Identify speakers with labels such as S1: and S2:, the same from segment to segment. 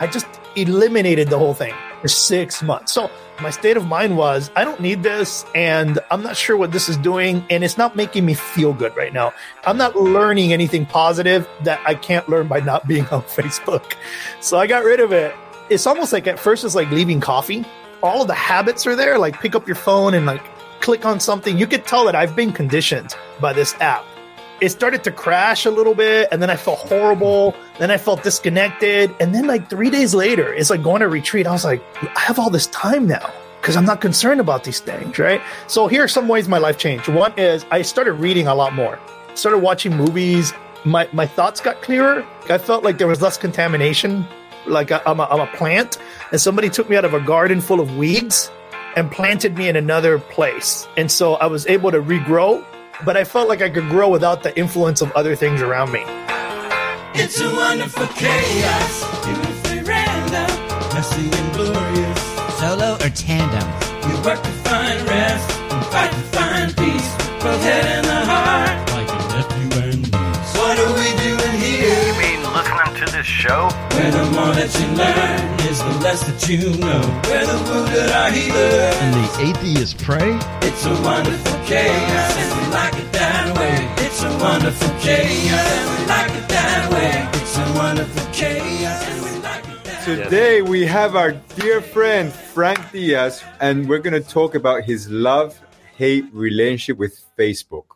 S1: I just eliminated the whole thing for six months. So my state of mind was, I don't need this, and I'm not sure what this is doing, and it's not making me feel good right now. I'm not learning anything positive that I can't learn by not being on Facebook. So I got rid of it. It's almost like at first it's like leaving coffee. All of the habits are there, like pick up your phone and like click on something. You could tell that I've been conditioned by this app it started to crash a little bit and then I felt horrible. Then I felt disconnected. And then like three days later, it's like going to retreat. I was like, I have all this time now because I'm not concerned about these things, right? So here are some ways my life changed. One is I started reading a lot more, started watching movies. My, my thoughts got clearer. I felt like there was less contamination. Like I, I'm, a, I'm a plant and somebody took me out of a garden full of weeds and planted me in another place. And so I was able to regrow but I felt like I could grow without the influence of other things around me.
S2: It's a wonderful chaos, beautifully random, messy and glorious.
S3: Solo or tandem?
S2: We work to find rest, and fight to find peace, both head and the heart.
S4: Like a nephew and niece.
S2: What are we doing here?
S5: You mean listening to this show?
S2: Where the more that you learn is the less that you know. Where the wounded are healers.
S6: and the atheists pray?
S2: It's a wonderful chaos, wonderful chaos, and we like it that way. It's a wonderful chaos, and we like it that way.
S7: Today we have our dear friend Frank Diaz, and we're going to talk about his love hate relationship with Facebook.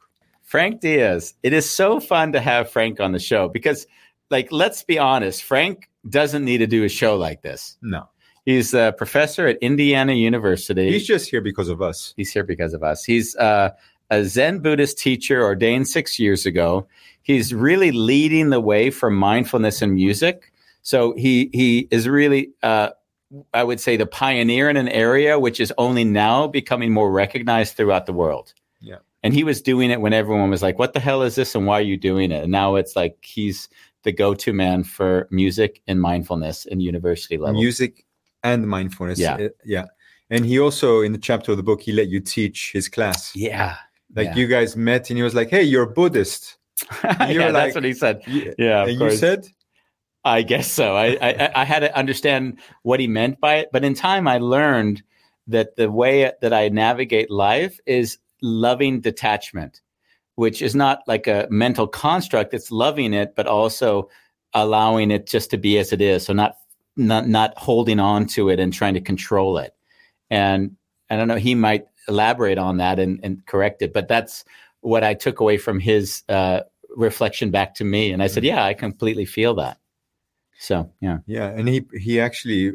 S8: Frank Diaz. It is so fun to have Frank on the show because, like, let's be honest, Frank doesn't need to do a show like this.
S7: No,
S8: He's a professor at Indiana University.
S7: he's just here because of us.
S8: He's here because of us. He's uh, a Zen Buddhist teacher ordained six years ago. He's really leading the way for mindfulness in music. So he he is really, uh, I would say, the pioneer in an area which is only now becoming more recognized throughout the world.
S7: Yeah.
S8: And he was doing it when everyone was like, "What the hell is this? And why are you doing it?" And now it's like he's the go-to man for music and mindfulness in university level.
S7: Music and mindfulness.
S8: Yeah.
S7: Uh, yeah. And he also, in the chapter of the book, he let you teach his class.
S8: yeah.
S7: Like
S8: yeah.
S7: you guys met, and he was like, "Hey, you're a Buddhist."
S8: yeah,
S7: You're like-
S8: that's what he said. Yeah, of
S7: and you said,
S8: I guess so. I, I I had to understand what he meant by it, but in time I learned that the way that I navigate life is loving detachment, which is not like a mental construct. It's loving it, but also allowing it just to be as it is. So not not not holding on to it and trying to control it. And I don't know. He might elaborate on that and, and correct it, but that's what I took away from his uh, reflection back to me. And I said, "Yeah, I completely feel that." So yeah.
S7: "Yeah." And he he actually,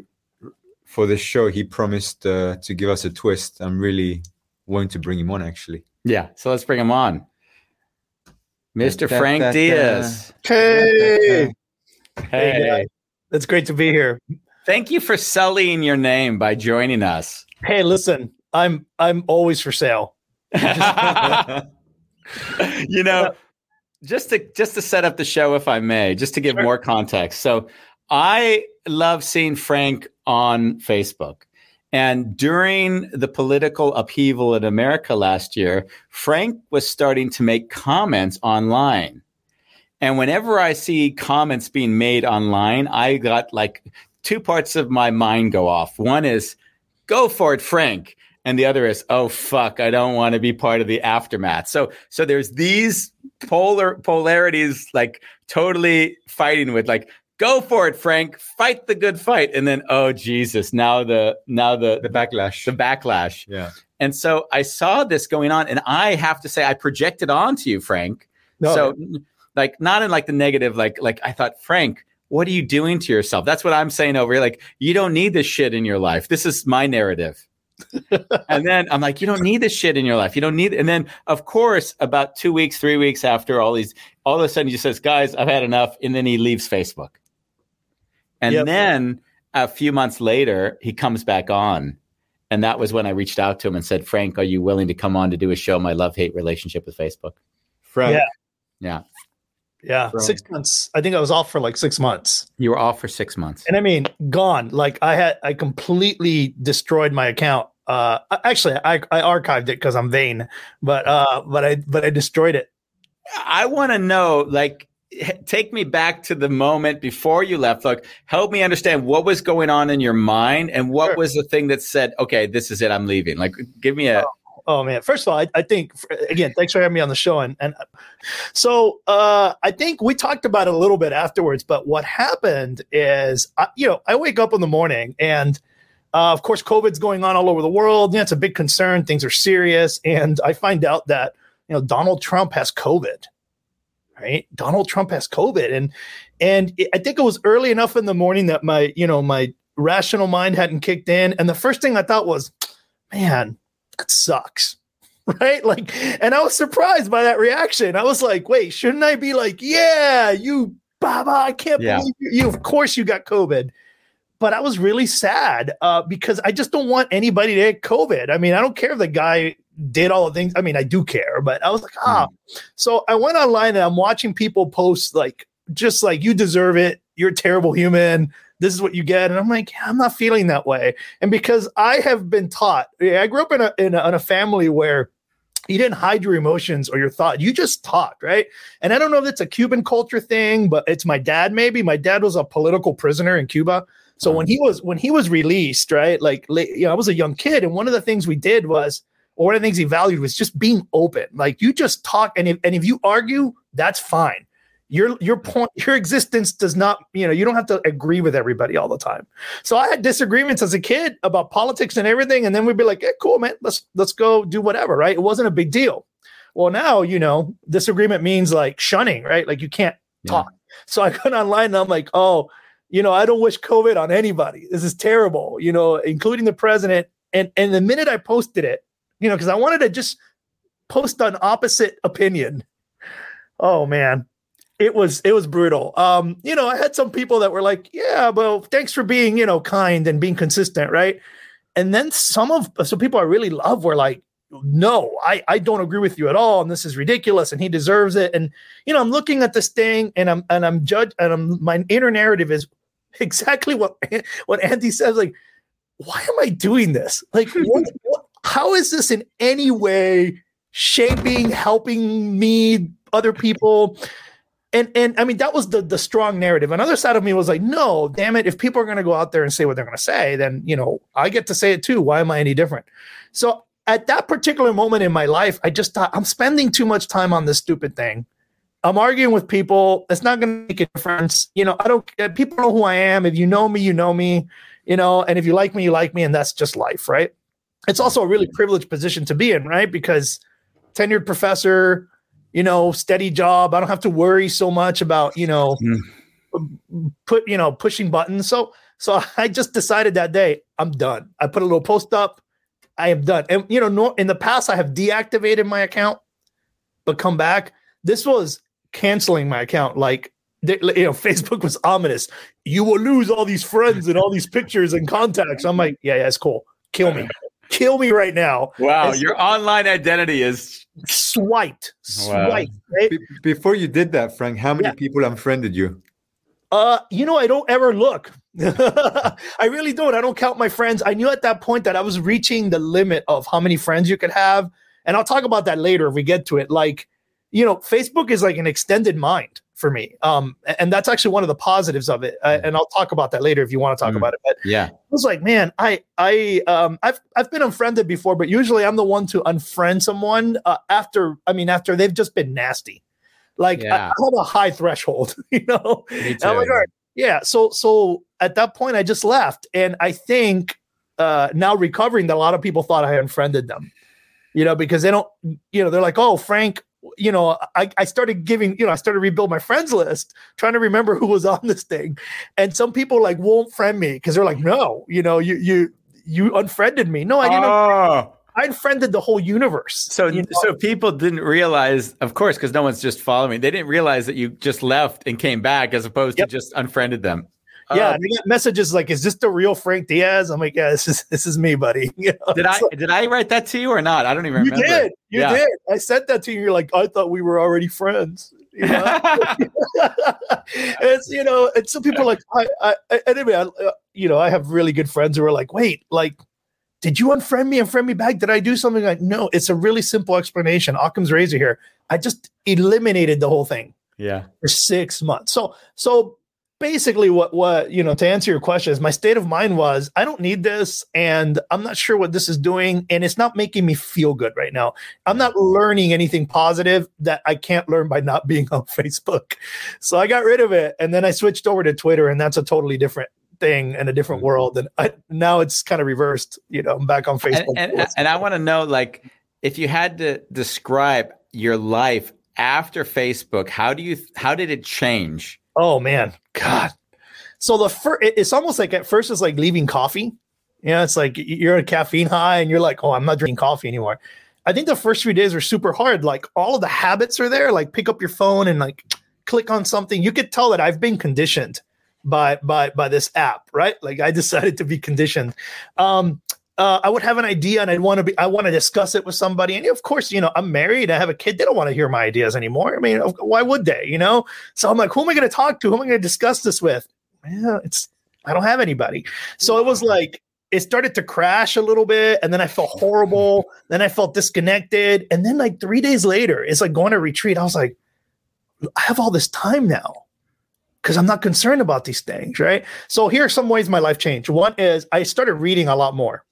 S7: for this show, he promised uh, to give us a twist. I'm really wanting to bring him on. Actually,
S8: Yeah, so let's bring him on. Mr.
S7: Da, da,
S8: Frank
S7: da, da.
S8: Diaz.
S1: Hey,
S8: Hey,
S1: it's great to be here.
S8: thank you for sullying your name by joining us.
S1: Hey, listen, I'm I'm always for sale.
S8: you know, just to just to set up the show, if I may, just to give
S1: Sure.
S8: more context. So, I love seeing Frank on Facebook. And during the political upheaval in America last year, Frank was starting to make comments online. And whenever I see comments being made online, I got like two parts of my mind go off. One is, go for it, Frank. And the other is, oh fuck, I don't want to be part of the aftermath. So so there's these polar polarities like totally fighting with like, go for it, Frank, fight the good fight. And then, oh Jesus, now the now the
S7: the backlash.
S8: the backlash.
S7: yeah.
S8: And so I saw this going on, and I have to say, I projected onto you, Frank.
S1: No,
S8: So, like, not in like the negative, like, like I thought, Frank, what are you doing to yourself? That's what I'm saying over here. Like, you don't need this shit in your life. This is my narrative. And then I'm like, you don't need this shit in your life. You don't need. It. And then, of course, about two weeks, three weeks after all these, all of a sudden he just says, guys, I've had enough. And then he leaves Facebook. And
S1: Yep.
S8: then a few months later, he comes back on. And that was when I reached out to him and said, Frank, are you willing to come on to do a show, My Love Hate Relationship with Facebook?
S7: Frank,
S1: Yeah.
S8: Yeah.
S1: Yeah,
S7: Right.
S1: six months. I think I was off for like six months,
S8: You were off for six months.
S1: and I mean, gone. Like I had, I completely destroyed my account. Uh, actually, I I archived it because I'm vain, but uh, but I but I destroyed it.
S8: I want to know, like, take me back to the moment before you left. Look, help me understand what was going on in your mind and what
S1: Sure.
S8: was the thing that said, okay, this is it, I'm leaving. Like, give me a.
S1: Oh man! First of all, I, I think again, thanks for having me on the show, and and so uh, I think we talked about it a little bit afterwards. But what happened is, I, you know, I wake up in the morning, and uh, of course, COVID's going on all over the world. Yeah, it's a big concern. Things are serious, and I find out that you know Donald Trump has COVID. Right, Donald Trump has COVID, and and it- I think it was early enough in the morning that my you know my rational mind hadn't kicked in, and the first thing I thought was, man that sucks right? Like and i was surprised by that reaction. I was like wait shouldn't i be like yeah you baba i can't
S8: Yeah.
S1: believe you, you of course you got covid. But i was really sad uh, because i just don't want anybody to get covid. I mean i don't care if the guy did all the things. I mean i do care but i was like ah. So i went online and i'm watching people post like just like you deserve it you're a terrible human this is what you get and i'm like i'm not feeling that way and because I have been taught, I grew up in a, in a in a family where you didn't hide your emotions or your thought. You just talked, right? And I don't know if it's a Cuban culture thing, but it's my dad. Maybe my dad was a political prisoner in Cuba. So when he was when he was released, right? Like, you know, I was a young kid, and one of the things we did was, or one of the things he valued was just being open. Like you just talk, and if and if you argue, that's fine. Your your point, your existence does not, you know, you don't have to agree with everybody all the time. So I had disagreements as a kid about politics and everything, and then we'd be like, "Yeah, cool, man. Let's let's go do whatever." Right? It wasn't a big deal. Well, now you know, disagreement means like shunning, right? Like you can't
S8: Yeah.
S1: talk. So I went online and I'm like, "Oh, you know, I don't wish COVID on anybody. This is terrible." You know, including the president. And and the minute I posted it, you know, because I wanted to just post an opposite opinion. Oh man, it was it was brutal. Um, you know, I had some people that were like, "Yeah, well, thanks for being you know kind and being consistent, right?" And then some of some people I really love were like, "No, I I don't agree with you at all, and this is ridiculous, and he deserves it." And you know, I'm looking at this thing, and I'm and I'm judge, and I'm my inner narrative is exactly what what Andy says. Like, why am I doing this? Like, what, what, how is this in any way shaping, helping me, other people? And and I mean that was the the strong narrative. Another side of me was like, no, damn it! If people are going to go out there and say what they're going to say, then you know I get to say it too. Why am I any different? So at that particular moment in my life, I just thought I'm spending too much time on this stupid thing. I'm arguing with people. It's not going to make a difference. You know, I don't. People know who I am. If you know me, you know me. You know, and if you like me, you like me, and that's just life, right? It's also a really privileged position to be in, right? Because tenured professor, you know, steady job. I don't have to worry so much about, you know, hmm. put, you know, pushing buttons. So, so I just decided that day, I'm done. I put a little post up. I am done. And, you know, no, in the past, I have deactivated my account, but come back. This was canceling my account. Like, they, you know, Facebook was ominous. You will lose all these friends and all these pictures and contacts. I'm like, yeah, yeah, it's cool. Kill me. Kill me right now.
S8: Wow,
S1: It's-
S8: your online identity is
S1: swiped,
S8: Wow.
S1: swiped. Right?
S7: Be- before you did that, Frank, how many
S1: Yeah.
S7: people unfriended you?
S1: Uh, you know, I don't ever look. I really don't. I don't count my friends. I knew at that point that I was reaching the limit of how many friends you could have, and I'll talk about that later if we get to it. Like, you know, Facebook is like an extended mind for me, um, and that's actually one of the positives of it. Uh, and I'll talk about that later if you want to talk
S8: Mm.
S1: about it. But
S8: yeah.
S1: I was like, man, I I um I've I've been unfriended before, but usually I'm the one to unfriend someone uh, after I mean after they've just been nasty. Like I,
S8: Yeah.
S1: I have a high threshold, you know.
S8: Me
S1: like,
S8: too.
S1: all right, yeah. So so at that point I just left. And I think uh now recovering that a lot of people thought I unfriended them. You know, because they don't, you know, they're like, oh, Frank, you know, I, I started giving, you know, I started rebuild my friends list, trying to remember who was on this thing. And some people like won't friend me because they're like, no, you know, you you you unfriended me. No, I didn't.
S8: Oh.
S1: I unfriended the whole universe.
S8: So,
S1: you know?
S8: so people didn't realize, of course, because no one's just following. They didn't realize that you just left and came back, as opposed
S1: Yep.
S8: to just unfriended them.
S1: Yeah, and I got messages like, "Is this the real Frank Diaz?" I'm like, "Yeah, this is this is me, buddy." You know,
S8: did I
S1: like,
S8: did I write that to you or not? I don't even remember.
S1: you
S8: remember.
S1: did. You
S8: Yeah.
S1: did. I sent that to you. You're like, I thought we were already friends. You know? it's you know, and some people are like, I, I, I anyway, I, uh, you know, I have really good friends who are like, wait, like, did you unfriend me and friend me back? Did I do something like? No, it's a really simple explanation. Occam's razor here. I just eliminated the whole thing
S8: Yeah.
S1: for six months. So so basically what what you know to answer your question is my state of mind was I don't need this and I'm not sure what this is doing and it's not making me feel good right now. I'm not learning anything positive that I can't learn by not being on Facebook. So I got rid of it and then I switched over to Twitter and that's a totally different thing and a different mm-hmm. world and I, now it's kind of reversed you know i'm back on facebook
S8: And, and, and I want to know, like, if you had to describe your life after Facebook, how do you how did it change?
S1: Oh man, God. So the first, it's almost like at first it's like leaving coffee. You know, it's like you're a caffeine high and you're like, oh, I'm not drinking coffee anymore. I think the first few days were super hard. Like all of the habits are there. Like pick up your phone and like click on something. You could tell that I've been conditioned by by by this app, right? Like I decided to be conditioned. Um, uh, I would have an idea and I'd want to be, I want to discuss it with somebody. And of course, you know, I'm married, I have a kid. They don't want to hear my ideas anymore. I mean, why would they, you know? So I'm like, who am I going to talk to? Who am I going to discuss this with? Yeah, it's, I don't have anybody. So it was like, it started to crash a little bit. And then I felt horrible. then I felt disconnected. And then like three days later, it's like going to retreat. I was like, I have all this time now because I'm not concerned about these things, right? So here are some ways my life changed. One is I started reading a lot more.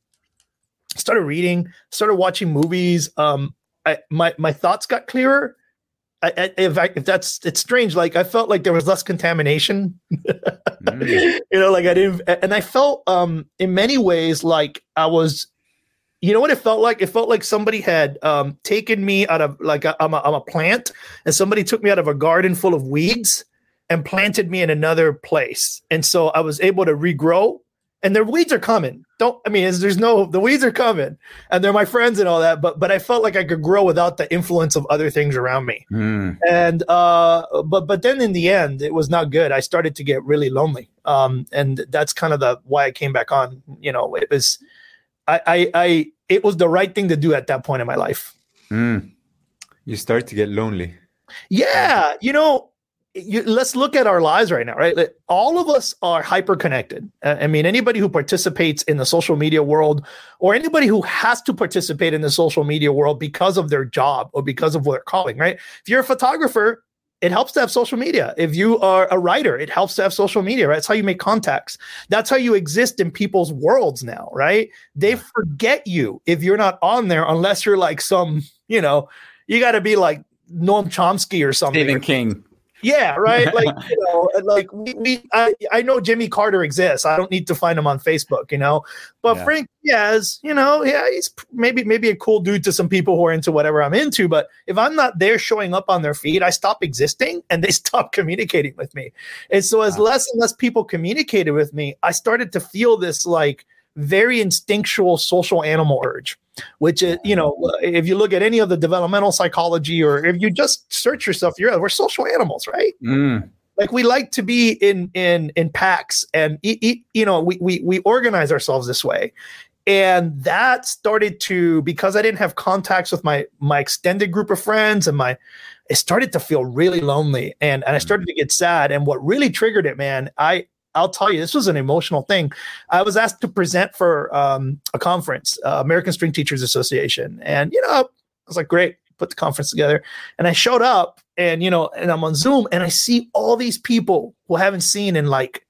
S1: Started reading, started watching movies. Um, I, my my thoughts got clearer. I, I, if, I, if that's it's strange, like I felt like there was less contamination.
S8: Mm.
S1: you know, like I didn't, and I felt um in many ways like I was. You know what it felt like? It felt like somebody had um, taken me out of like a, I'm, a, I'm a plant, and somebody took me out of a garden full of weeds and planted me in another place. And so I was able to regrow. And their weeds are coming. Don't I mean? There's no the weeds are coming, and they're my friends and all that. But but I felt like I could grow without the influence of other things around me.
S8: Mm.
S1: And uh, but but then in the end, it was not good. I started to get really lonely. Um, and that's kind of the why I came back on. You know, it was I I, I it was the right thing to do at that point in my life.
S8: Mm.
S7: You start to get lonely.
S1: Yeah, you know, you, let's look at our lives right now, right? Like, All of us are hyper connected. Uh, I mean, anybody who participates in the social media world, or anybody who has to participate in the social media world because of their job or because of what they're calling, right? If you're a photographer, it helps to have social media. If you are a writer, it helps to have social media, right? That's how you make contacts. That's how you exist in people's worlds now, right? They forget you if you're not on there unless you're like some, you know, you got to be like Noam Chomsky or something.
S8: Stephen King.
S1: Yeah, right. Like you know, like we, we I, I know Jimmy Carter exists. I don't need to find him on Facebook, you know. But
S8: Yeah.
S1: Frank Diaz, you know, yeah, he's maybe maybe a cool dude to some people who are into whatever I'm into. But if I'm not there showing up on their feed, I stop existing and they stop communicating with me. And so as less and less people communicated with me, I started to feel this like very instinctual social animal urge which is you know if you look at any of the developmental psychology or if you just search yourself you're we're social animals right?
S8: Mm.
S1: like we like to be in in in packs and eat, eat, you know we, we we organize ourselves this way. And that started to because i didn't have contacts with my my extended group of friends and my it started to feel really lonely and and i started to get sad. And what really triggered it man i I'll tell you, this was an emotional thing. I was asked to present for um, a conference, uh, American String Teachers Association, and you know, I was like, great, put the conference together. And I showed up, and you know, and I'm on Zoom, and I see all these people who I haven't seen in like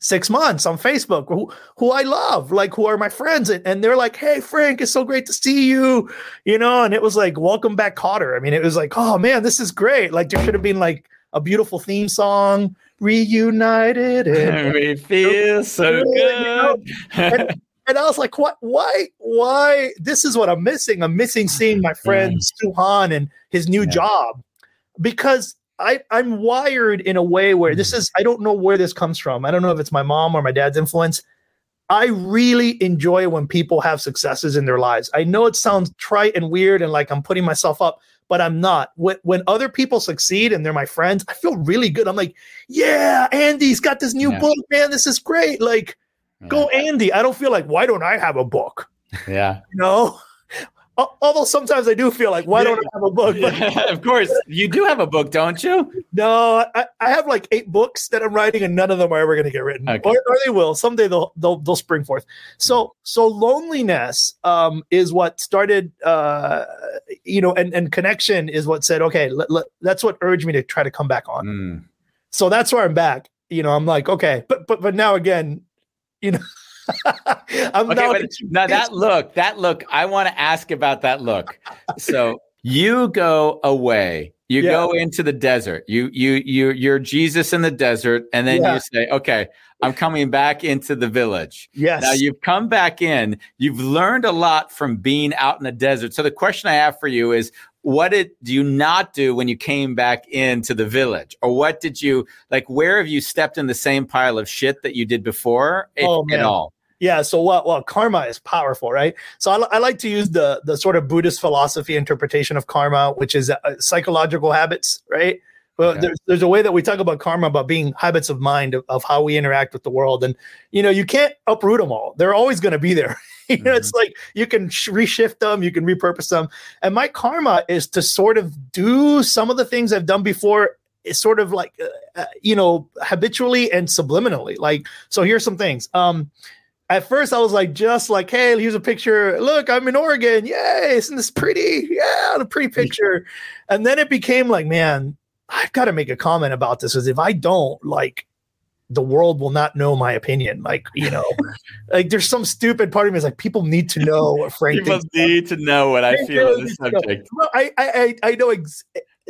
S1: six months on Facebook, who who I love, like who are my friends, and, and they're like, "Hey, Frank, it's so great to see you," you know, and it was like, "Welcome back, Kotter." I mean, it was like, "Oh man, this is great!" Like there should have been like a beautiful theme song, reunited, and
S8: we feel so
S1: You know,
S8: good.
S1: and, and I was like, what? Why? Why? This is what I'm missing. I'm missing seeing my friend Suhan and his new
S8: Yeah.
S1: job because I, I'm wired in a way where this mm. is, I don't know where this comes from. I don't know if it's my mom or my dad's influence. I really enjoy when people have successes in their lives. I know it sounds trite and weird and like I'm putting myself up, but I'm not. When, when other people succeed and they're my friends, I feel really good. I'm like, yeah, Andy's got this new
S8: Yeah.
S1: book, man. This is great. Like, go Andy. I don't feel like, why don't I have a book?
S8: Yeah.
S1: You know? Al- Although sometimes I do feel like, why don't I have a book? But
S8: of course. You do have a book, don't you?
S1: no, I, I have like eight books that I'm writing, and none of them are ever going to get written,
S8: Okay.
S1: or, or they will someday. They'll they'll they'll spring forth. So so loneliness um, is what started, uh, you know, and and connection is what said, okay, let, let, that's what urged me to try to come back on.
S8: Mm.
S1: So that's where I'm back. You know, I'm like, okay, but but but now again, you know, I'm
S8: Okay,
S1: now
S8: now that look, that look, I want to ask about that look. So you go away, you
S1: Yeah.
S8: go into the desert. You you you you're Jesus in the desert, and then
S1: Yeah.
S8: you say, "Okay, I'm coming back into the village."
S1: yes,
S8: Now you've come back in. You've learned a lot from being out in the desert. So the question I have for you is, what did do you not do when you came back into the village, or what did you like? Where have you stepped in the same pile of shit that you did before? If
S1: Oh,
S8: at all?
S1: Yeah. So well, well, karma is powerful, right? So I, I like to use the the sort of Buddhist philosophy interpretation of karma, which is uh, psychological habits, right? Well,
S8: Okay.
S1: there's there's a way that we talk about karma about being habits of mind of, of how we interact with the world, and you know you can't uproot them all. They're always going to be there. you know, it's like you can sh- reshift them, you can repurpose them, and my karma is to sort of do some of the things I've done before. It's sort of like uh, uh, you know habitually and subliminally. Like so, here's some things. Um, at first I was like, just like, hey, here's a picture. Look, I'm in Oregon. Yay, isn't this pretty? Yeah, the pretty picture. And then it became like, man, I've got to make a comment about this because if I don't, like, the world will not know my opinion. Like, you know, like there's some stupid part of me is like, people need to know what Frank
S8: People need to know what I
S1: They
S8: feel on this subject.
S1: I, I, I I know ex-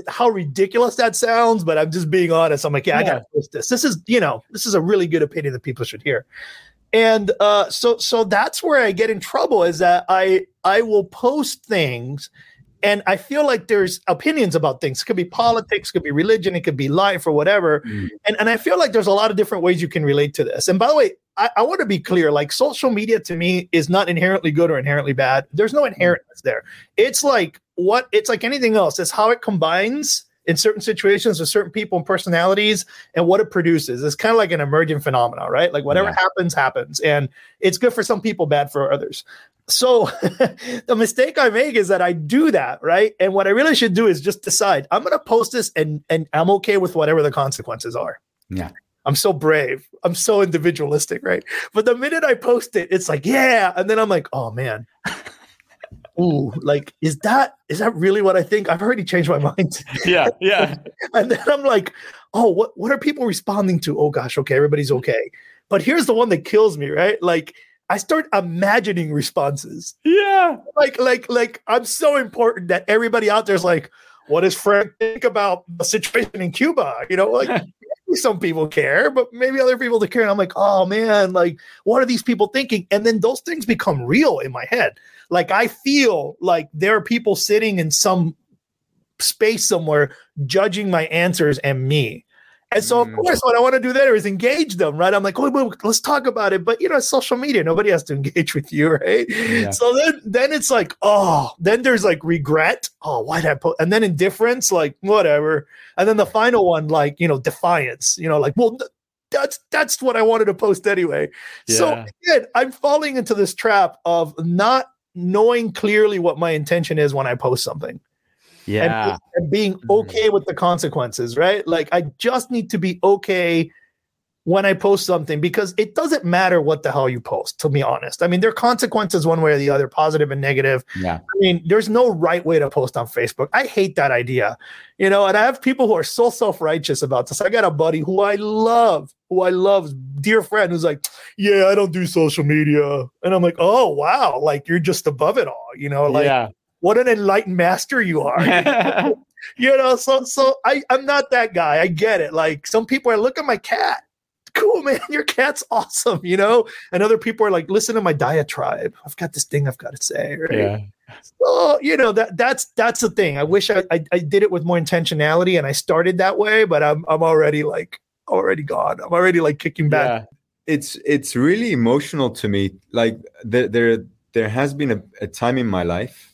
S1: how ridiculous that sounds, but I'm just being honest. I'm like, yeah, I gotta post this. This is, you know, this is a really good opinion that people should hear. And uh, so, so that's where I get in trouble is that I, I will post things, and I feel like there's opinions about things. It could be politics, it could be religion, it could be life or whatever.
S8: Mm.
S1: And and I feel like there's a lot of different ways you can relate to this. And by the way, I, I want to be clear: like social media to me is not inherently good or inherently bad. There's no inherentness there. It's like what it's like anything else. It's how it combines in certain situations with certain people and personalities and what it produces. It's kind of like an emergent phenomenon, right? Like whatever
S8: Yeah.
S1: happens, happens. And it's good for some people, bad for others. So the mistake I make is that I do that, right? And what I really should do is just decide I'm going to post this and and I'm okay with whatever the consequences are.
S8: Yeah.
S1: I'm so brave. I'm so individualistic, right? But the minute I post it, it's like, yeah, and then I'm like, oh man. Ooh, like is that is that really what I think? I've already changed my mind.
S8: Yeah, yeah.
S1: and then I'm like, oh, what what are people responding to? Oh gosh, okay, everybody's mm-hmm. okay. But here's the one that kills me, right? Like I start imagining responses.
S8: Yeah.
S1: Like, like, like I'm so important that everybody out there's like, what does Frank think about the situation in Cuba? You know, like maybe some people care, but maybe other people don't care. And I'm like, oh man, like, what are these people thinking? And then those things become real in my head. Like I feel like there are people sitting in some space somewhere judging my answers and me. And so, of
S7: Mm.
S1: course, what I want to do there is engage them, right? I'm like, wait, let's talk about it. But you know, it's social media; nobody has to engage with you, right?
S8: Yeah.
S1: So then, then it's like, oh, then there's like regret. Oh, why did I put? And then indifference, like whatever. And then the final one, like you know, defiance. You know, like, well, that's that's what I wanted to post anyway. So again, I'm falling into this trap of not knowing clearly what my intention is when I post something
S8: Yeah.
S1: and, and being
S7: Mhm.
S1: okay with the consequences, right? Like I just need to be okay when I post something because it doesn't matter what the hell you post, to be honest. I mean, there are consequences one way or the other, positive and negative.
S8: Yeah.
S1: I mean, there's no right way to post on Facebook. I hate that idea, you know, and I have people who are so self righteous about this. I got a buddy who I love, who I love, dear friend, who's like, Yeah, I don't do social media. And I'm like, Oh, wow. Like you're just above it all, you know, like
S8: yeah.
S1: what an enlightened master you are. you know, so so I, I'm not that guy. I get it. Like some people are look at my cat. Cool, man. Your cat's awesome, you know? And other people are like, listen to my diatribe. I've got this thing I've got to say. Right.
S8: yeah.
S1: So, you know, that that's that's the thing. I wish I, I I did it with more intentionality and I started that way, but I'm I'm already like already gone. I'm already like kicking back.
S8: Yeah.
S7: it's it's really emotional to me like there there there has been a, a time in my life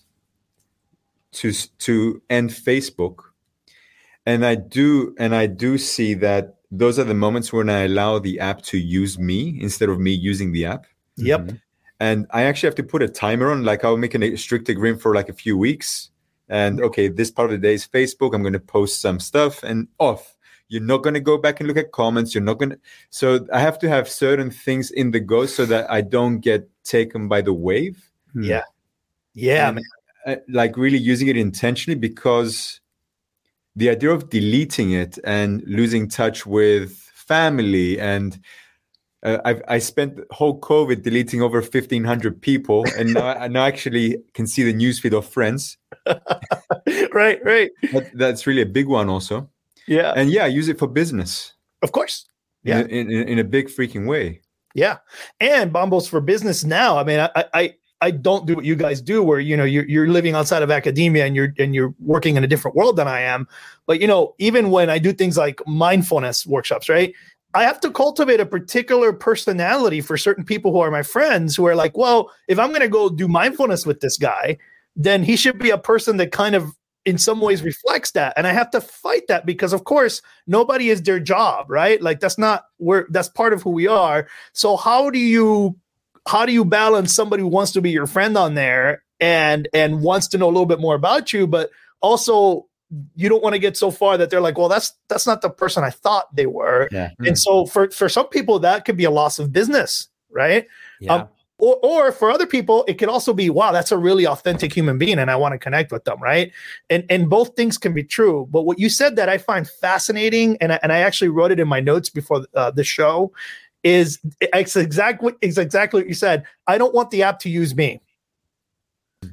S7: to to end Facebook, and I do and I do see that those are the moments when I allow the app to use me instead of me using the app.
S1: Yep.
S7: And I actually have to put a timer on. Like I'll make a strict agreement for like a few weeks. And okay, this part of the day is Facebook. I'm going to post some stuff and off. You're not going to go back and look at comments. You're not going to. So I have to have certain things in the go so that I don't get taken by the wave.
S1: Yeah. Yeah,
S7: And,
S1: man.
S7: uh, like really using it intentionally because the idea of deleting it and losing touch with family and uh, I've, I spent whole COVID deleting over 1,500 people, and now I now actually can see the newsfeed of friends.
S1: right, right.
S7: That, that's really a big one, also.
S1: Yeah.
S7: And yeah, use it for business.
S1: Of course. Yeah.
S7: in, in, in a big freaking way.
S1: Yeah, and Bambos for business now. I mean, I, I I don't do what you guys do, where you know you're you're living outside of academia and you're and you're working in a different world than I am. But you know, even when I do things like mindfulness workshops, right? I have to cultivate a particular personality for certain people who are my friends who are like, well, if I'm going to go do mindfulness with this guy, then he should be a person that kind of in some ways reflects that and i have to fight that because of course nobody is their job right like that's not where that's part of who we are so how do you how do you balance somebody who wants to be your friend on there and and wants to know a little bit more about you but also you don't want to get so far that they're like well that's that's not the person i thought they were
S8: Yeah.
S1: and so for for some people that could be a loss of business right
S8: Yeah.
S1: Um, or, or for other people it could also be wow that's a really authentic human being and i want to connect with them right and and both things can be true but what you said that i find fascinating and I, and I actually wrote it in my notes before uh, the show is it's exactly it's exactly what you said i don't want the app to use me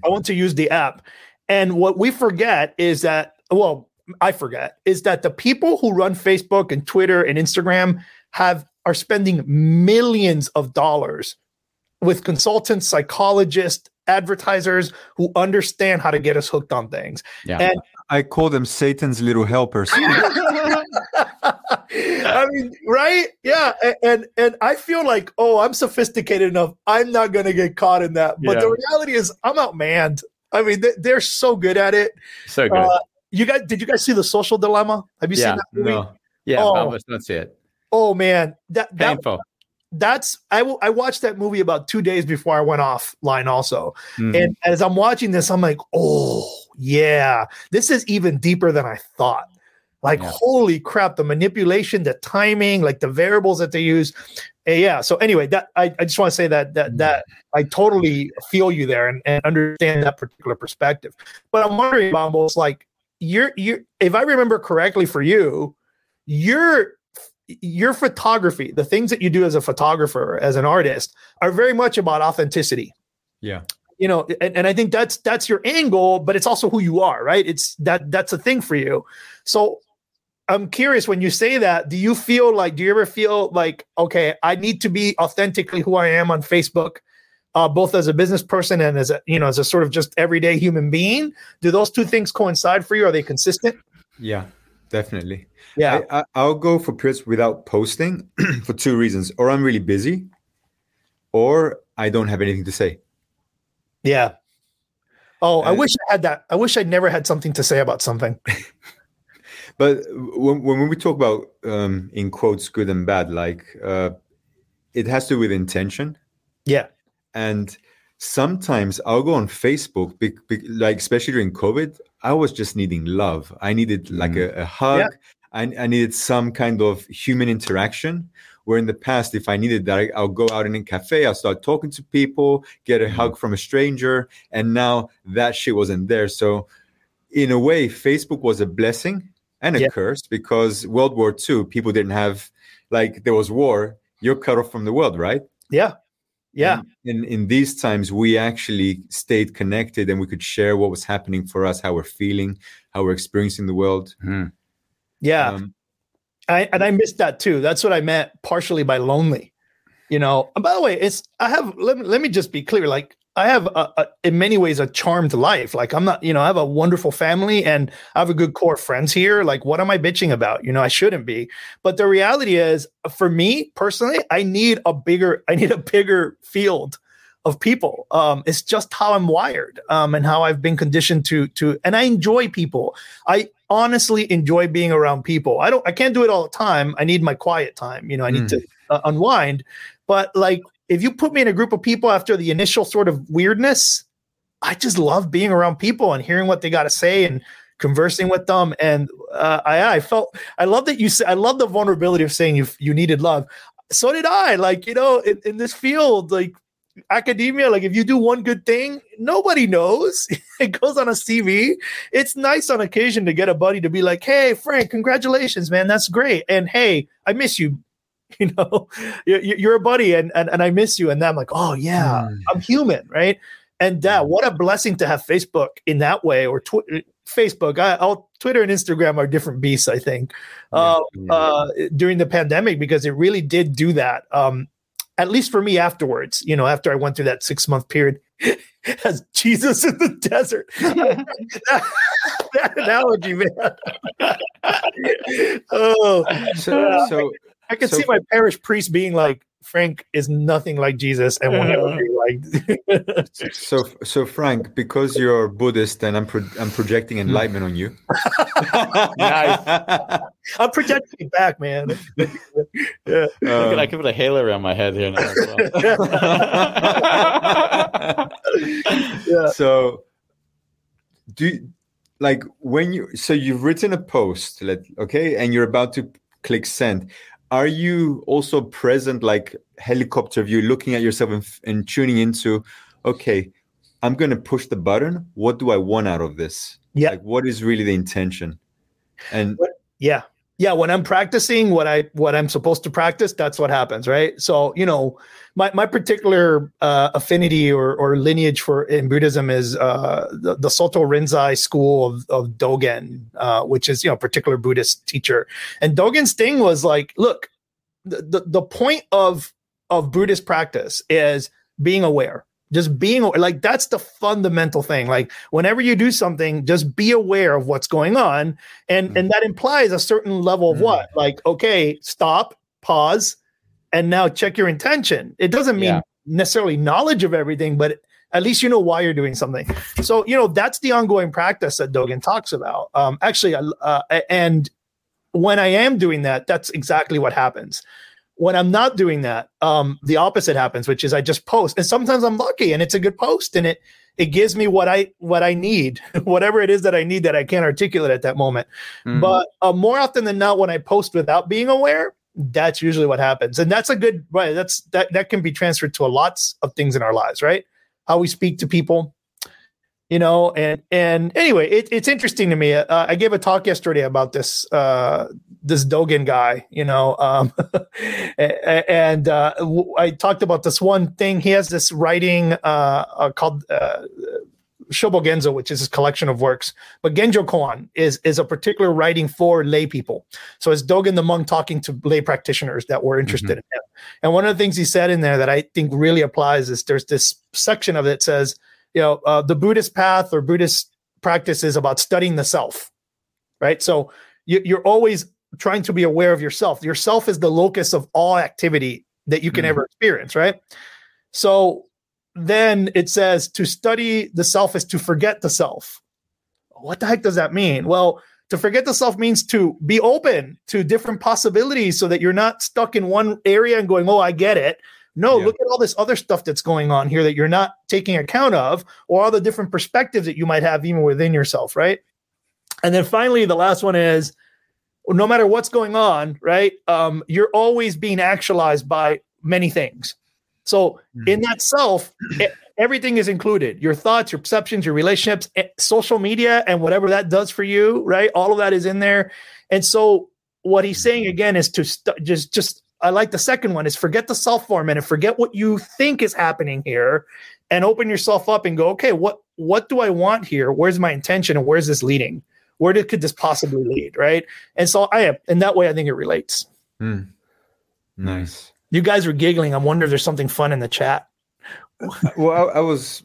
S1: i want to use the app and what we forget is that well i forget is that the people who run facebook and twitter and instagram have are spending millions of dollars with consultants, psychologists, advertisers who understand how to get us hooked on things.
S8: Yeah.
S1: And
S7: I call them Satan's little helpers.
S1: I mean, right? Yeah. a- And and I feel like, oh, I'm sophisticated enough. I'm not gonna get caught in that. But
S8: Yeah.
S1: the reality is I'm outmanned. I mean, they, they're so good at it.
S8: so good.
S1: Uh, you guys did you guys see the social dilemma? Have you
S8: Yeah.
S1: seen that movie?
S7: no.
S8: yeah.
S1: oh.
S8: Almost don't see it.
S1: Oh man, that that
S8: Painful.
S1: that's I w- I watched that movie about two days before I went offline also.
S8: Mhm.
S1: And as I'm watching this, I'm like, oh yeah, this is even deeper than I thought. Like,
S8: Yeah.
S1: holy crap, the manipulation, the timing, like the variables that they use. Yeah. So anyway, that I, I just want to say that that mm. that I totally feel you there and, and understand that particular perspective. But I'm wondering, Bambos, like you're you if I remember correctly for you, your your photography, the things that you do as a photographer, as an artist, are very much about authenticity
S7: Yeah.
S1: you know and, and i think that's that's your angle but it's also who you are right it's that that's a thing for you so i'm curious when you say that do you feel like do you ever feel like okay i need to be authentically who i am on facebook uh, both as a business person and as a you know as a sort of just everyday human being do those two things coincide for you are they consistent
S7: Yeah. Definitely.
S1: yeah
S7: I, I, I'll go for periods without posting for two reasons. Or I'm really busy, or I don't have anything to say.
S1: yeah oh i
S7: Uh,
S1: wish i had that i wish i'd never had something to say about something
S7: But when, when we talk about, um, in quotes, good and bad, like uh, it has to do with intention.
S1: yeah
S7: And sometimes I'll go on Facebook, be, be, like especially during COVID, I was just needing love. I needed like a, a hug.
S1: Yeah.
S7: I, I needed some kind of human interaction. Where in the past, if I needed that, I, I'll go out in a cafe, I'll start talking to people, get a hug from a stranger. And now that shit wasn't there. So, in a way, Facebook was a blessing and a
S1: Yeah.
S7: curse because World War II, people didn't have, like, there was war, you're cut off from the world, right?
S1: yeah yeah
S7: And in in these times, we actually stayed connected and we could share what was happening for us, how we're feeling, how we're experiencing the world.
S8: Mhm.
S1: yeah
S7: Um,
S1: I, and I missed that too. That's what I meant partially by lonely. You know, and by the way, it's I have let me let me just be clear. Like I have a, a, in many ways a charmed life. Like I'm not, you know, I have a wonderful family and I have a good core of friends here. Like what am I bitching about? You know, I shouldn't be. But the reality is for me personally, I need a bigger, I need a bigger field of people. Um, it's just how I'm wired um, and how I've been conditioned to to. And I enjoy people. I honestly enjoy being around people. I don't. I can't do it all the time. I need my quiet time. You know, I need
S7: Mm.
S1: to uh, unwind. But like, if you put me in a group of people after the initial sort of weirdness, I just love being around people and hearing what they got to say and conversing with them. And uh, I, I felt, I love that you said, I love the vulnerability of saying you you needed love. So did I. Like you know, in, in this field, like academia, like if you do one good thing, nobody knows. it goes on a CV. It's nice on occasion to get a buddy to be like, "Hey, Frank, congratulations, man, that's great." And hey, I miss you. You know, you're, a buddy, and, and and I miss you. And then I'm like, "Oh yeah,
S7: Mm.
S1: I'm human, right?" And that what a blessing to have Facebook in that way, or tw- Facebook. I, I'll Twitter and Instagram are different beasts. I think um,
S7: yeah.
S1: uh, during the pandemic because it really did do that. Um, at least for me afterwards, you know, after I went through that six month period as Jesus in the desert. that, that analogy, man. oh,
S7: so, so
S1: I could
S7: So-
S1: see my parish priest being like, Frank is nothing like Jesus and will never be like.
S7: So, so Frank, because you're Buddhist and I'm pro- I'm projecting
S1: Hmm.
S7: enlightenment on you.
S8: Nice.
S1: I'm projecting it back, man. yeah.
S8: I could, I
S7: Um,
S8: could put a halo around my head here now as well.
S1: Yeah.
S7: so, do like when you so you've written a post, let okay, and you're about to click send. Are you also present, like helicopter view, looking at yourself and, and tuning into, okay, I'm going to push the button. What do I want out of this?
S1: Yeah.
S7: Like, what is really the intention? And
S1: Yeah. Yeah, when I'm practicing what I what I'm supposed to practice, that's what happens, right? So, you know, my my particular uh, affinity or or lineage for in Buddhism is uh, the, the Soto Rinzai school of, of Dogen, uh, which is you know particular Buddhist teacher. And Dogen's thing was like, look, the, the the point of of Buddhist practice is being aware, just being like that's the fundamental thing. Like whenever you do something, just be aware of what's going on, and and that implies a certain level of
S7: Mm.
S1: what, like okay, stop, pause, and now check your intention. It doesn't mean
S8: Yeah.
S1: necessarily knowledge of everything, but at least you know why you're doing something. So you know that's the ongoing practice that Dogen talks about. Um, actually, uh, and when I am doing that, that's exactly what happens. When I'm not doing that, um, the opposite happens, which is I just post, and sometimes I'm lucky, and it's a good post, and it it gives me what I what I need, whatever it is that I need that I can't articulate at that moment.
S8: Mhm.
S1: But uh, more often than not, when I post without being aware, that's usually what happens, and that's a good right. That's that that can be transferred to a lots of things in our lives, right? How we speak to people, you know, and and anyway, it, it's interesting to me. Uh, I gave a talk yesterday about this uh, this Dogen guy, you know, um, and uh, I talked about this one thing. He has this writing uh, uh, called. Uh, Shobogenzo, which is his collection of works, but Genjo Koan is is a particular writing for lay people. So it's Dogen the monk talking to lay practitioners that were interested in him. And one of the things he said in there that I think really applies is there's this section of it that says, you know, uh, the Buddhist path or Buddhist practice is about studying the self, right? So you, you're always trying to be aware of yourself. Yourself is the locus of all activity that you can
S7: Mhm.
S1: ever experience, right? So then it says to study the self is to forget the self. What the heck does that mean? Well, to forget the self means to be open to different possibilities so that you're not stuck in one area and going, oh, I get it. No,
S7: Yeah.
S1: look at all this other stuff that's going on here that you're not taking account of, or all the different perspectives that you might have even within yourself, right? And then finally, the last one is no matter what's going on, right? Um, you're always being actualized by many things. So in that self, e- everything is included your thoughts, your perceptions, your relationships, social media, and whatever that does for you, right? All of that is in there. And so what he's saying again is to st- just, just, I like the second one is forget the self for a minute, forget what you think is happening here and open yourself up and go, okay, what, what do I want here? Where's my intention and where's this leading? Where did, could this possibly lead? Right. And so I am, in that way, I think it relates.
S7: Hmm. nice.
S1: You guys were giggling. I wonder if there's something fun in the chat.
S7: Well, I, I was,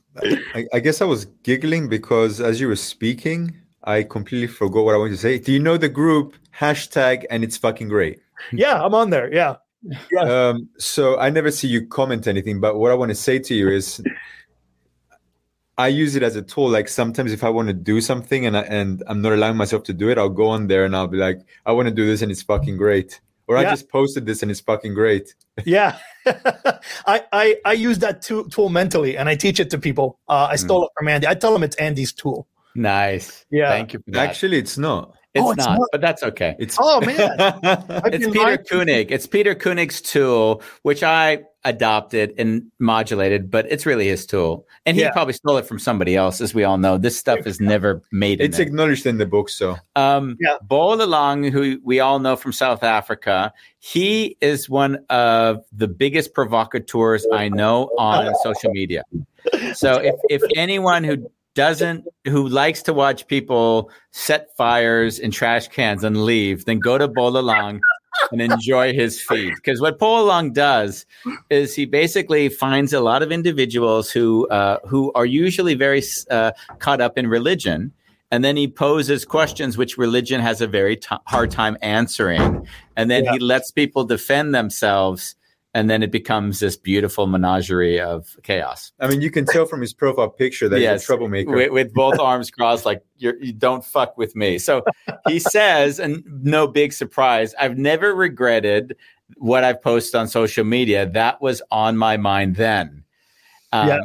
S7: I, I guess I was giggling because as you were speaking, I completely forgot what I wanted to say. Do you know the group hashtag and it's fucking great?
S1: Yeah, I'm on there. Yeah. Yeah.
S7: Um, so I never see you comment anything, but what I want to say to you is, I use it as a tool. Like sometimes if I want to do something and I, and I'm not allowing myself to do it, I'll go on there and I'll be like, I want to do this and it's fucking great. Or I just posted this and it's fucking great.
S1: Yeah, I, I I use that tool, tool mentally, and I teach it to people. Uh, I stole it from Andy. I tell them it's Andy's tool.
S8: Nice.
S1: Yeah.
S8: Thank you for that.
S7: Actually, it's not.
S8: It's,
S1: Oh, it's
S8: not,
S1: not.
S8: but that's okay.
S7: It's
S1: Oh man, I've
S8: It's
S1: been
S8: Peter
S1: lying-
S8: Koenig. It's Peter Koenig's tool, which I adopted and modulated, but it's really his tool. And he
S1: Yeah.
S8: probably stole it from somebody else, as we all know. This stuff is never made in
S7: it's
S8: it.
S7: acknowledged in the book. So
S8: Um,
S1: Yeah.
S8: Bo Lalong, who we all know from South Africa, he is one of the biggest provocateurs I know on social media. So if, if anyone who doesn't, who likes to watch people set fires in trash cans and leave, then go to Bo Lalong and enjoy his feed. Because what Bo Lalong does is he basically finds a lot of individuals who uh, who are usually very uh, caught up in religion and then he poses questions which religion has a very t- hard time answering and then he lets people defend themselves and then it becomes this beautiful menagerie of chaos
S7: I mean, you can tell from his profile picture that he's
S8: Yes,
S7: a troublemaker.
S8: with, with both arms crossed like you're, you don't fuck with me so he says and no big surprise i've never regretted what i've posted on social media that was on my mind then um,
S1: Yeah.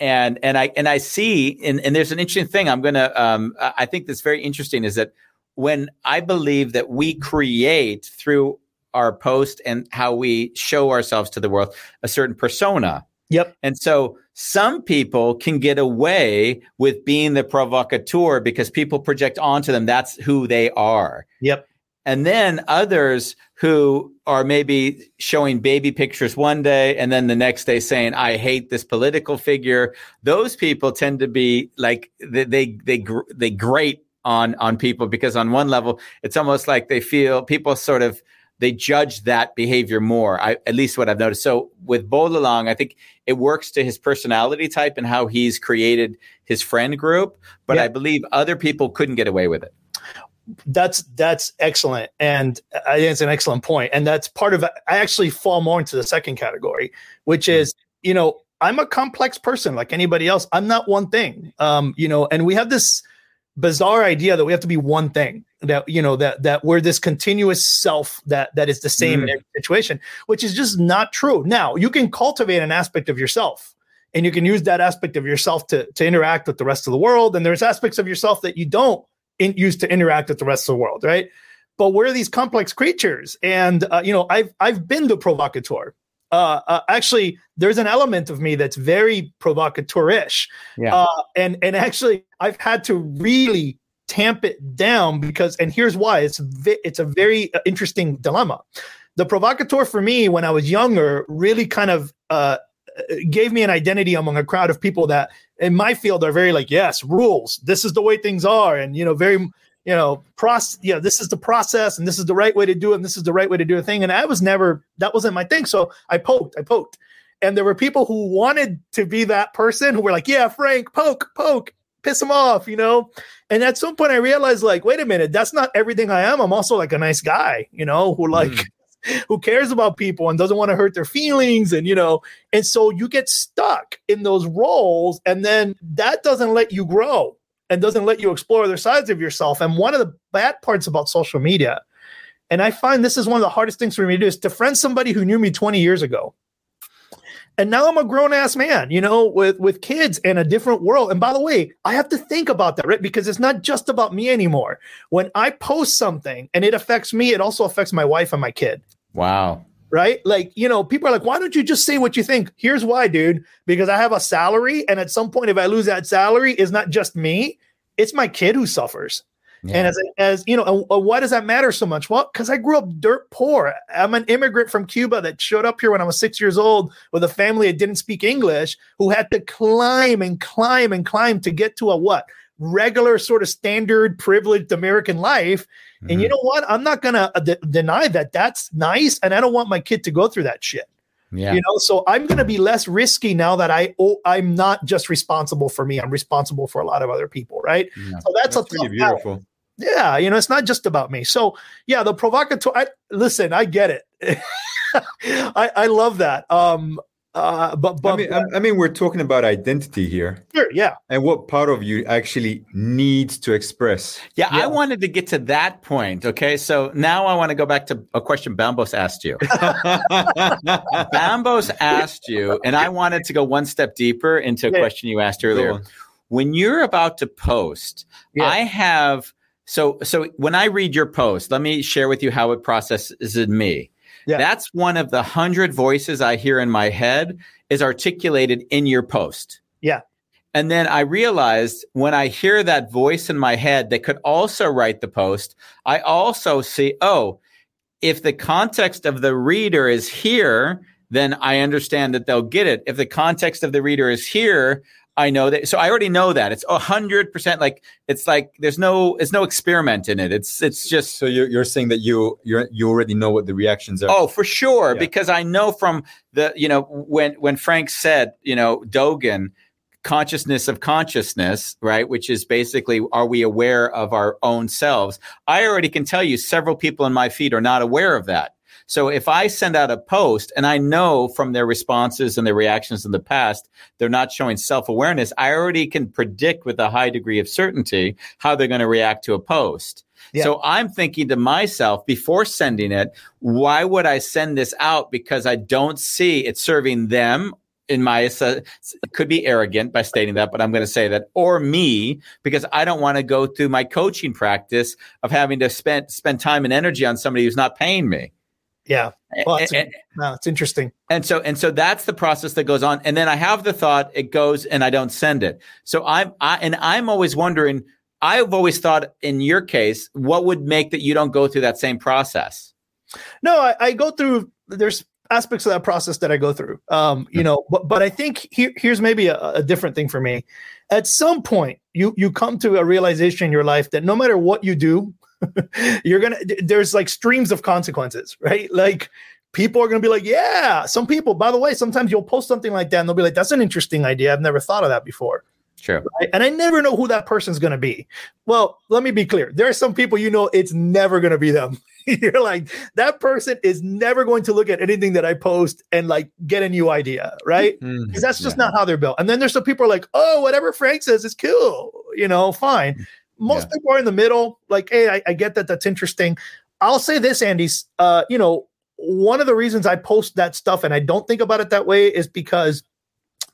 S8: and and i and i see and, and there's an interesting thing i'm gonna um, i I think that's very interesting is that when i believe that we create through our post and how we show ourselves to the world a certain persona
S1: Yep.
S8: and so some people can get away with being the provocateur because people project onto them that's who they are.
S1: Yep.
S8: And then others who are maybe showing baby pictures one day and then the next day saying, I hate this political figure. Those people tend to be like, they, they, they, they grate on, on people because on one level, it's almost like they feel people sort of, they judge that behavior more. I, at least what I've noticed. So with Bo Lalong, I think it works to his personality type and how he's created his friend group. But
S1: Yeah.
S8: I believe other people couldn't get away with it.
S1: that's that's excellent and i think it's an excellent point. point and that's part of i actually fall more into the second category which is you know i'm a complex person like anybody else i'm not one thing um you know and we have this bizarre idea that we have to be one thing that you know that that we're this continuous self that that is the same in every situation which is just not true now you can cultivate an aspect of yourself and you can use that aspect of yourself to to interact with the rest of the world and there's aspects of yourself that you don't in, used to interact with the rest of the world, right? But we're these complex creatures, and uh, you know, I've I've been the provocateur. Uh, uh, actually, there's an element of me that's very provocateur-ish,
S8: Yeah.
S1: uh, and and actually, I've had to really tamp it down because, and here's why: it's ve- it's a very uh, interesting dilemma. The provocateur for me, when I was younger, really kind of uh, gave me an identity among a crowd of people that in my field are very like yes rules this is the way things are and you know very you know process yeah this is the process and this is the right way to do it and this is the right way to do a thing. And i was never that wasn't my thing. So i poked i poked. And there were people who wanted to be that person who were like yeah frank poke poke piss them off you know? And at some point i realized like wait a minute that's not everything i am. I'm also like a nice guy you know who mm-hmm. like who cares about people and doesn't want to hurt their feelings and you know? And so you get stuck in those roles and then that doesn't let you grow and doesn't let you explore other sides of yourself and one of the bad parts about social media and i find this is one of the hardest things for me to do is to friend somebody who knew me 20 years ago and now I'm a grown ass man, you know, with with kids and a different world. And by the way, I have to think about that, right? Because it's not just about me anymore. When I post something and it affects me, it also affects my wife and my kid
S8: Wow.
S1: Right? Like, you know, people are like, why don't you just say what you think? Here's why, dude. Because I have a salary, and at some point, if I lose that salary, it's not just me, it's my kid who suffers. And as as you know, uh, why does that matter so much? Well, because I grew up dirt poor. I'm an immigrant from Cuba that showed up here when I was six years old with a family that didn't speak English, who had to climb and climb and climb to get to a what regular sort of standard privileged American life. And you know what? I'm not gonna uh, de- deny that that's nice, and I don't want my kid to go through that shit.
S8: yeah.
S1: You know, so I'm going to be less risky now that I oh, I'm not just responsible for me. I'm responsible for a lot of other people, right?
S8: Yeah.
S1: So that's,
S7: That's
S1: a
S7: really
S1: tough balance.
S7: beautiful.
S1: Yeah, you know, it's not just about me. So yeah, the provocateur. I, listen, I get it. I, I love that. Um, uh, but but
S7: I mean, I, I mean, we're talking about identity here,
S1: sure, yeah,
S7: and what part of you actually needs to express.
S8: Yeah,
S1: Yeah.
S8: I wanted to get to that point. Okay. So now I want to go back to a question Bambos asked you. Bambos asked you, and I wanted to go one step deeper into a
S1: Yeah.
S8: question you asked earlier.
S7: on.
S8: When you're about to post,
S1: Yeah.
S8: I have so so when I read your post, let me share with you how it processes in me.
S1: Yeah.
S8: That's one of the hundred voices I hear in my head is articulated in your post.
S1: Yeah.
S8: And then I realized when I hear that voice in my head that could also write the post, I also see, oh, if the context of the reader is here, then I understand that they'll get it. If the context of the reader is here, I know that. So I already know that it's a hundred percent. Like it's like there's no, it's no experiment in it. It's it's just
S7: So you're, you're saying that you you you already know what the reactions are.
S8: Oh, for sure,
S7: Yeah.
S8: because I know from the you know when when Frank said you know Dogen consciousness of consciousness, right, which is basically are we aware of our own selves? I already can tell you several people in my feed are not aware of that. So if I send out a post and I know from their responses and their reactions in the past, they're not showing self awareness, I already can predict with a high degree of certainty how they're going to react to a post.
S1: Yeah.
S8: So I'm thinking to myself before sending it, why would I send this out? Because I don't see it serving them in my, it could be arrogant by stating that, but I'm going to say that, or me, because I don't want to go through my coaching practice of having to spend, spend time and energy on somebody who's not paying me.
S1: Yeah. Well, it's,
S8: And-
S1: no, it's interesting.
S8: and so and so that's the process that goes on and then i have the thought it goes and i don't send it so i'm i and i'm always wondering i've always thought in your case what would make that you don't go through that same process
S1: No, I, I go through. There's aspects of that process that I go through. Um, you know, but but I think here here's maybe a, a different thing for me. At some point, you you come to a realization in your life that no matter what you do, you're gonna. There's like streams of consequences, right? Like people are gonna be like, yeah. Some people, by the way, sometimes you'll post something like that, and they'll be like, that's an interesting idea. I've never thought of that before.
S8: sure
S1: right? And I never know who that person's to be. Well, let me be clear. There are some people you know it's never to be them. You're like, that person is never going to look at anything that I post and like get a new idea, right?
S7: Mm.
S1: Because that's just not how they're built. And then there's some people are like, oh, whatever Frank says is cool, you know, fine. Most
S8: Yeah.
S1: people are in the middle, like, hey, I, I get that. That's interesting. I'll say this, Andy. Uh, you know, one of the reasons I post that stuff and I don't think about it that way is because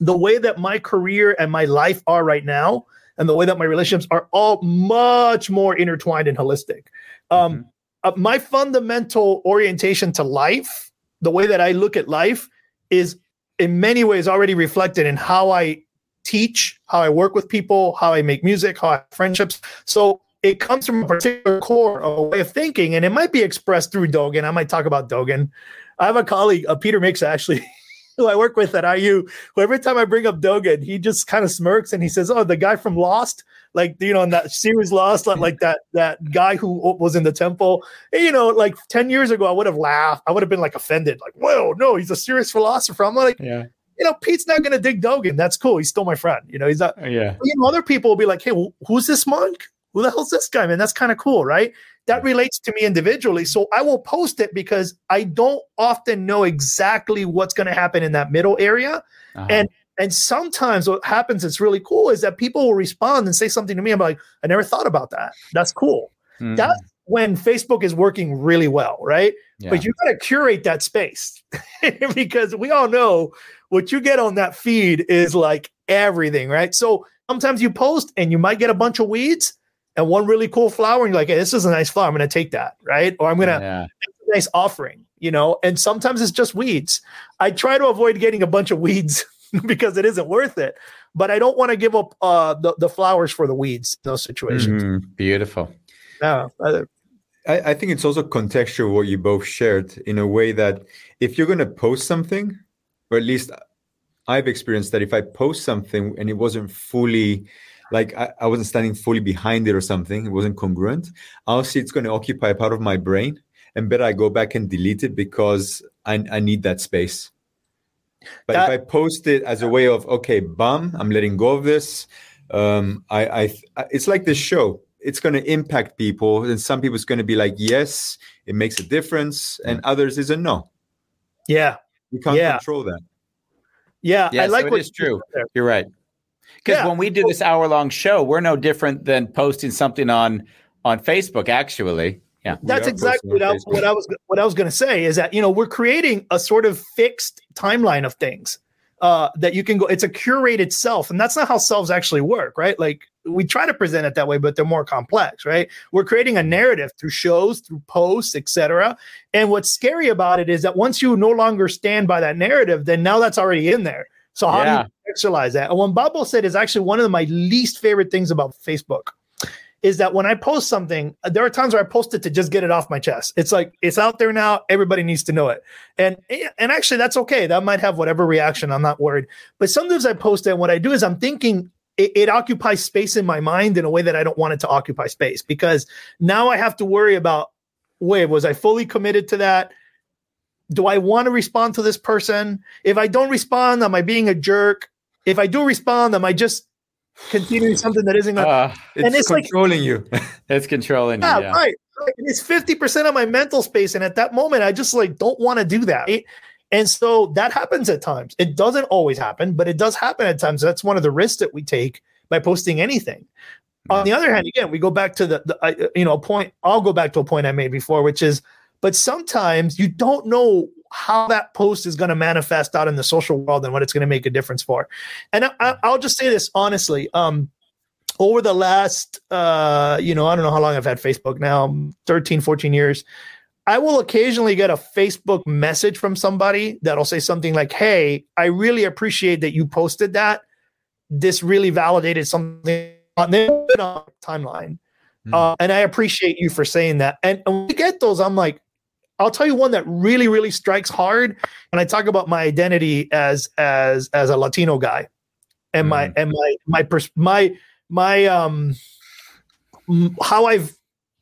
S1: the way that my career and my life are right now and the way that my relationships are all much more intertwined and holistic. Um, uh, my fundamental orientation to life, the way that I look at life, is in many ways already reflected in how I teach, how I work with people, how I make music, how I have friendships. So it comes from a particular core of a way of thinking, and it might be expressed through Dogen. I might talk about Dogen. I have a colleague, uh, Peter Mix, actually, who I work with at IU, who every time I bring up Dogen, he just kind of smirks and he says, "Oh, the guy from Lost, like you know, in that series Lost, like, like that that guy who was in the temple. You know, like ten years ago, I would have laughed. I would have been like offended, like, "Whoa, no, he's a serious philosopher." I'm like,
S8: yeah
S1: you know, Pete's not going to dig Dogen. That's cool. He's still my friend. You know, he's not.
S8: yeah
S1: You know, other people will be like, "Hey, wh- who's this monk? Who the hell's this guy, man? That's kind of cool, right?" That relates to me individually. So I will post it because I don't often know exactly what's going to happen in that middle area.
S8: Uh-huh.
S1: And and sometimes what happens that's really cool is that people will respond and say something to me. I'm like, I never thought about that. That's cool.
S8: Mhm.
S1: That's when Facebook is working really well, right?
S8: Yeah.
S1: But you got to curate that space because we all know what you get on that feed is like everything, right? So sometimes you post and you might get a bunch of weeds and one really cool flower, and you're like, hey, this is a nice flower. I'm going to take that, right? Or I'm going to
S8: yeah
S1: nice offering, you know, and sometimes it's just weeds. I try to avoid getting a bunch of weeds because it isn't worth it, but I don't want to give up uh, the, the flowers for the weeds in those situations.
S8: Mhm. beautiful
S1: Yeah. Uh,
S7: I, I think it's also contextual what you both shared in a way that if you're going to post something, or at least I've experienced that if I post something and it wasn't fully, like I, I wasn't standing fully behind it or something, it wasn't congruent, I'll see it's going to occupy a part of my brain. And better I go back and delete it because I, I need that space. But
S1: That-
S7: if I post it as a way of, okay, bum, I'm letting go of this. Um, I, I, I it's like this show it's going to impact people and some people it's going to be like yes it makes a difference and others is a no
S1: Yeah.
S7: You can't
S1: Yeah.
S7: control that.
S1: Yeah.
S8: Yeah,
S1: I like
S8: so it
S1: what
S8: is
S1: you
S8: true.
S1: there.
S8: You're right. Because
S1: Yeah.
S8: when we do this hour long show, we're no different than posting something on on Facebook. Actually, yeah,
S1: That's exactly what I, what I was what I was going to say is that you know we're creating a sort of fixed timeline of things uh, that you can go. It's a curated self, and that's not how selves actually work, right? Like we try to present it that way, but they're more complex, right? We're creating a narrative through shows, through posts, etc. And what's scary about it is that once you no longer stand by that narrative, then now that's already in there. So how
S8: Yeah.
S1: do you contextualize that? And what Bambos said is actually one of my least favorite things about Facebook is that when I post something, uh, there are times where I post it to just get it off my chest. It's like it's out there now. Everybody needs to know it, and and actually that's okay. That might have whatever reaction. I'm not worried. But sometimes I post it, and what I do is I'm thinking it, it occupies space in my mind in a way that I don't want it to occupy space because now I have to worry about wait, was I fully committed to that? Do I want to respond to this person? If I don't respond, am I being a jerk? If I do respond, am I just continuing something that isn't going to
S8: uh,
S7: It's,
S1: And it's like-
S7: controlling you.
S8: it's controlling you.
S1: yeah,
S8: Yeah.
S1: right. right. And it's 50% of my mental space. And at that moment, I just like don't want to do that. It- and so that happens at times. It doesn't always happen, but it does happen at times. That's one of the risks that we take by posting anything. On the other hand, again, we go back to the, the I, you know, a point. I'll go back to a point I made before, which is, but sometimes you don't know how that post is going to manifest out in the social world and what it's going to make a difference for. And I, I, I'll just say this honestly. Um, over the last uh you know i don't know how long i've had facebook now 13 14 years i will occasionally get a facebook message from somebody that'll say something like hey i really appreciate that you posted that. This really validated something on the timeline.
S7: Hmm.
S1: uh, and i appreciate you for saying that. And, and when we get those i'm like i'll tell you one that really really strikes hard and i talk about my identity as as as a latino guy and my and my my pers- my my um how I've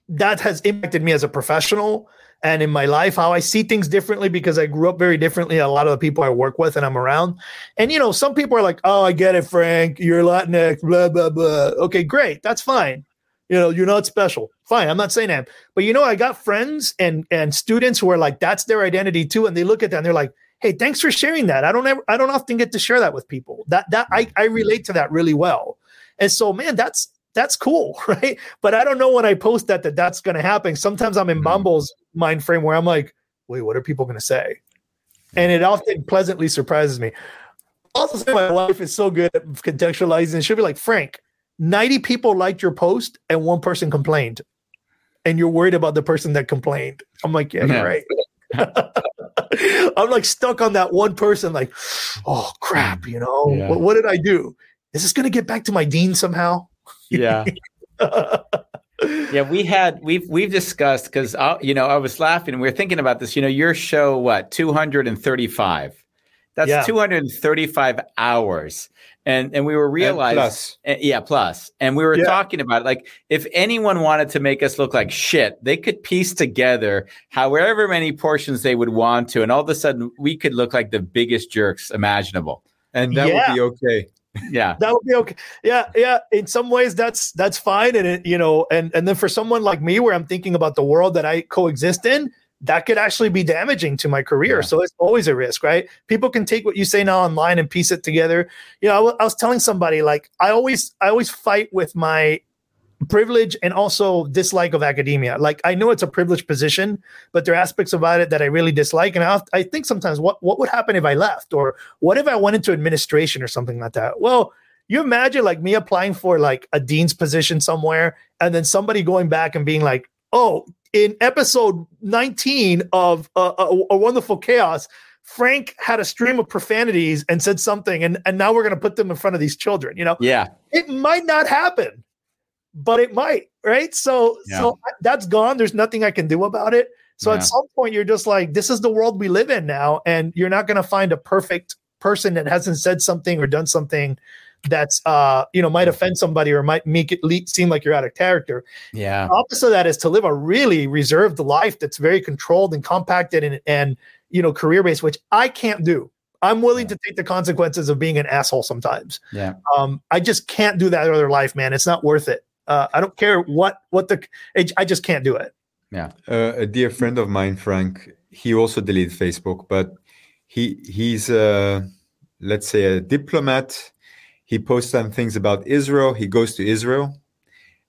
S1: that has impacted me as a professional and in my life how I see things differently because I grew up very differently a lot of the people I work with and I'm around. And you know, some people are like, "Oh, I get it, Frank. You're Latinx, blah blah blah." Okay, great. That's fine. You know, you're not special. Fine. I'm not saying that. But you know, I got friends and and students who are like that's their identity too and they look at that and they're like, "Hey, thanks for sharing that. I don't ever I don't often get to share that with people." That that I I relate to that really well. And so, man, that's that's cool, right? But I don't know when I post that that that's going to happen. Sometimes I'm in
S7: Mhm.
S1: Bambos's mind frame where I'm like, wait, what are people going to say? And it often pleasantly surprises me. Also, my wife is so good at contextualizing. She'll be like, Frank, 90 people liked your post and one person complained. And you're worried about the person that complained. I'm like, yeah,
S8: Yeah.
S1: right. I'm like stuck on that one person, like, oh crap, you know,
S8: Yeah.
S1: what, what did I do? Is this going to get back to my dean somehow?
S8: Yeah. Yeah, we had we've we've discussed because you know I was laughing and we were thinking about this. You know, your show what two hundred and thirty five. That's
S1: Yeah.
S8: two hundred and thirty five hours, and and we were realizing,
S7: plus,
S8: yeah, plus. plus, and we were
S1: Yeah.
S8: talking about it, like if anyone wanted to make us look like shit, they could piece together however many portions they would want to, and all of a sudden we could look like the biggest jerks imaginable.
S7: and that
S1: Yeah.
S7: would be okay.
S8: Yeah,
S1: that would be okay. Yeah, yeah. In some ways, that's that's fine, and it, you know, and and then for someone like me, where I'm thinking about the world that I coexist in, that could actually be damaging to my career.
S7: Yeah.
S1: So it's always a risk, right? People can take what you say now online and piece it together. You know, I wa- I was telling somebody like I always I always fight with my privilege and also dislike of academia. Like I know it's a privileged position, but there are aspects about it that I really dislike. And I, I think sometimes what what would happen if I left, or what if I went into administration or something like that? Well, you imagine like me applying for like a dean's position somewhere, and then somebody going back and being like, "Oh, in episode 19 of uh, a, a Wonderful Chaos." Frank had a stream of profanities and said something, and, and now we're going to put them in front of these children. You know,
S8: yeah,
S1: it might not happen, but it might, right? So,
S8: Yeah.
S1: so that's gone. There's nothing I can do about it. So
S8: Yeah.
S1: at some point, you're just like, this is the world we live in now, and you're not going to find a perfect person that hasn't said something or done something that's, uh, you know, might offend somebody or might make it le- seem like you're out of character.
S8: yeah.
S1: the Opposite of that is to live a really reserved life that's very controlled and compacted and and you know career based, which I can't do. I'm willing to take the consequences of being an asshole sometimes
S8: Yeah.
S1: um, I just can't do that other life, man. It's not worth it. Uh, I don't care what what the I I just can't do it.
S7: Uh, a dear friend of mine, Frank, he also deleted Facebook, but he he's a let's say a diplomat. He posts some things about Israel. He goes to Israel,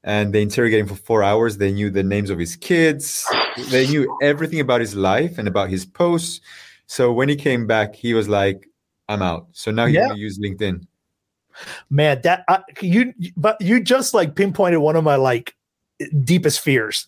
S7: and they interrogate him for four hours. They knew the names of his kids. They knew everything about his life and about his posts. So when he came back, he was like, "I'm out." So now he
S1: Yeah.
S7: only use LinkedIn.
S1: Man, that I, you but you just like pinpointed one of my like deepest fears,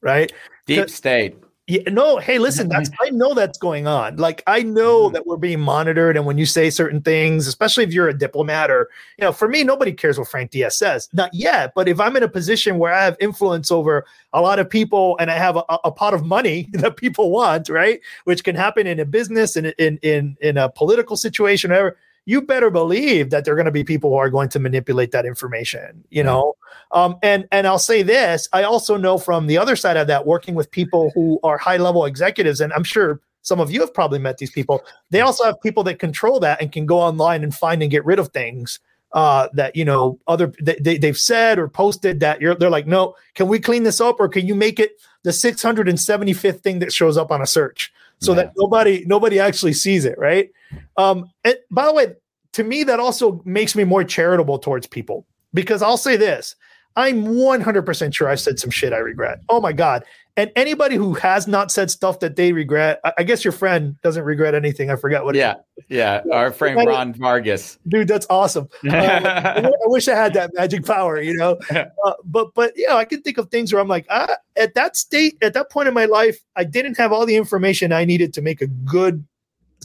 S1: right?
S8: Deep state.
S1: Yeah, no, hey, listen, that's I know that's going on. Like I know mm-hmm. that we're being monitored, and when you say certain things, especially if you're a diplomat or you know, for me, nobody cares what Frank Diaz says. Not yet, but if I'm in a position where I have influence over a lot of people and I have a, a pot of money that people want, right? Which can happen in a business and in in in a political situation, whatever. You better believe that there are going to be people who are going to manipulate that information, you know. Um, and and I'll say this: I also know from the other side of that, working with people who are high level executives, and I'm sure some of you have probably met these people. They also have people that control that and can go online and find and get rid of things uh, that you know other they, they, they've said or posted that you're they're like, no, can we clean this up or can you make it the 675th thing that shows up on a search so that nobody nobody actually sees it, right? Um, and by the way, to me, that also makes me more charitable towards people because I'll say this. I'm 100% sure I've said some shit I regret. Oh my God. And anybody who has not said stuff that they regret, I, I guess your friend doesn't regret anything. I forgot what.
S8: Yeah, yeah. Our friend Ron Vargas.
S1: Dude, that's awesome. Uh, I, I wish I had that magic power, you know. Uh, but but you know, I can think of things where I'm like, ah, at that state, at that point in my life, I didn't have all the information I needed to make a good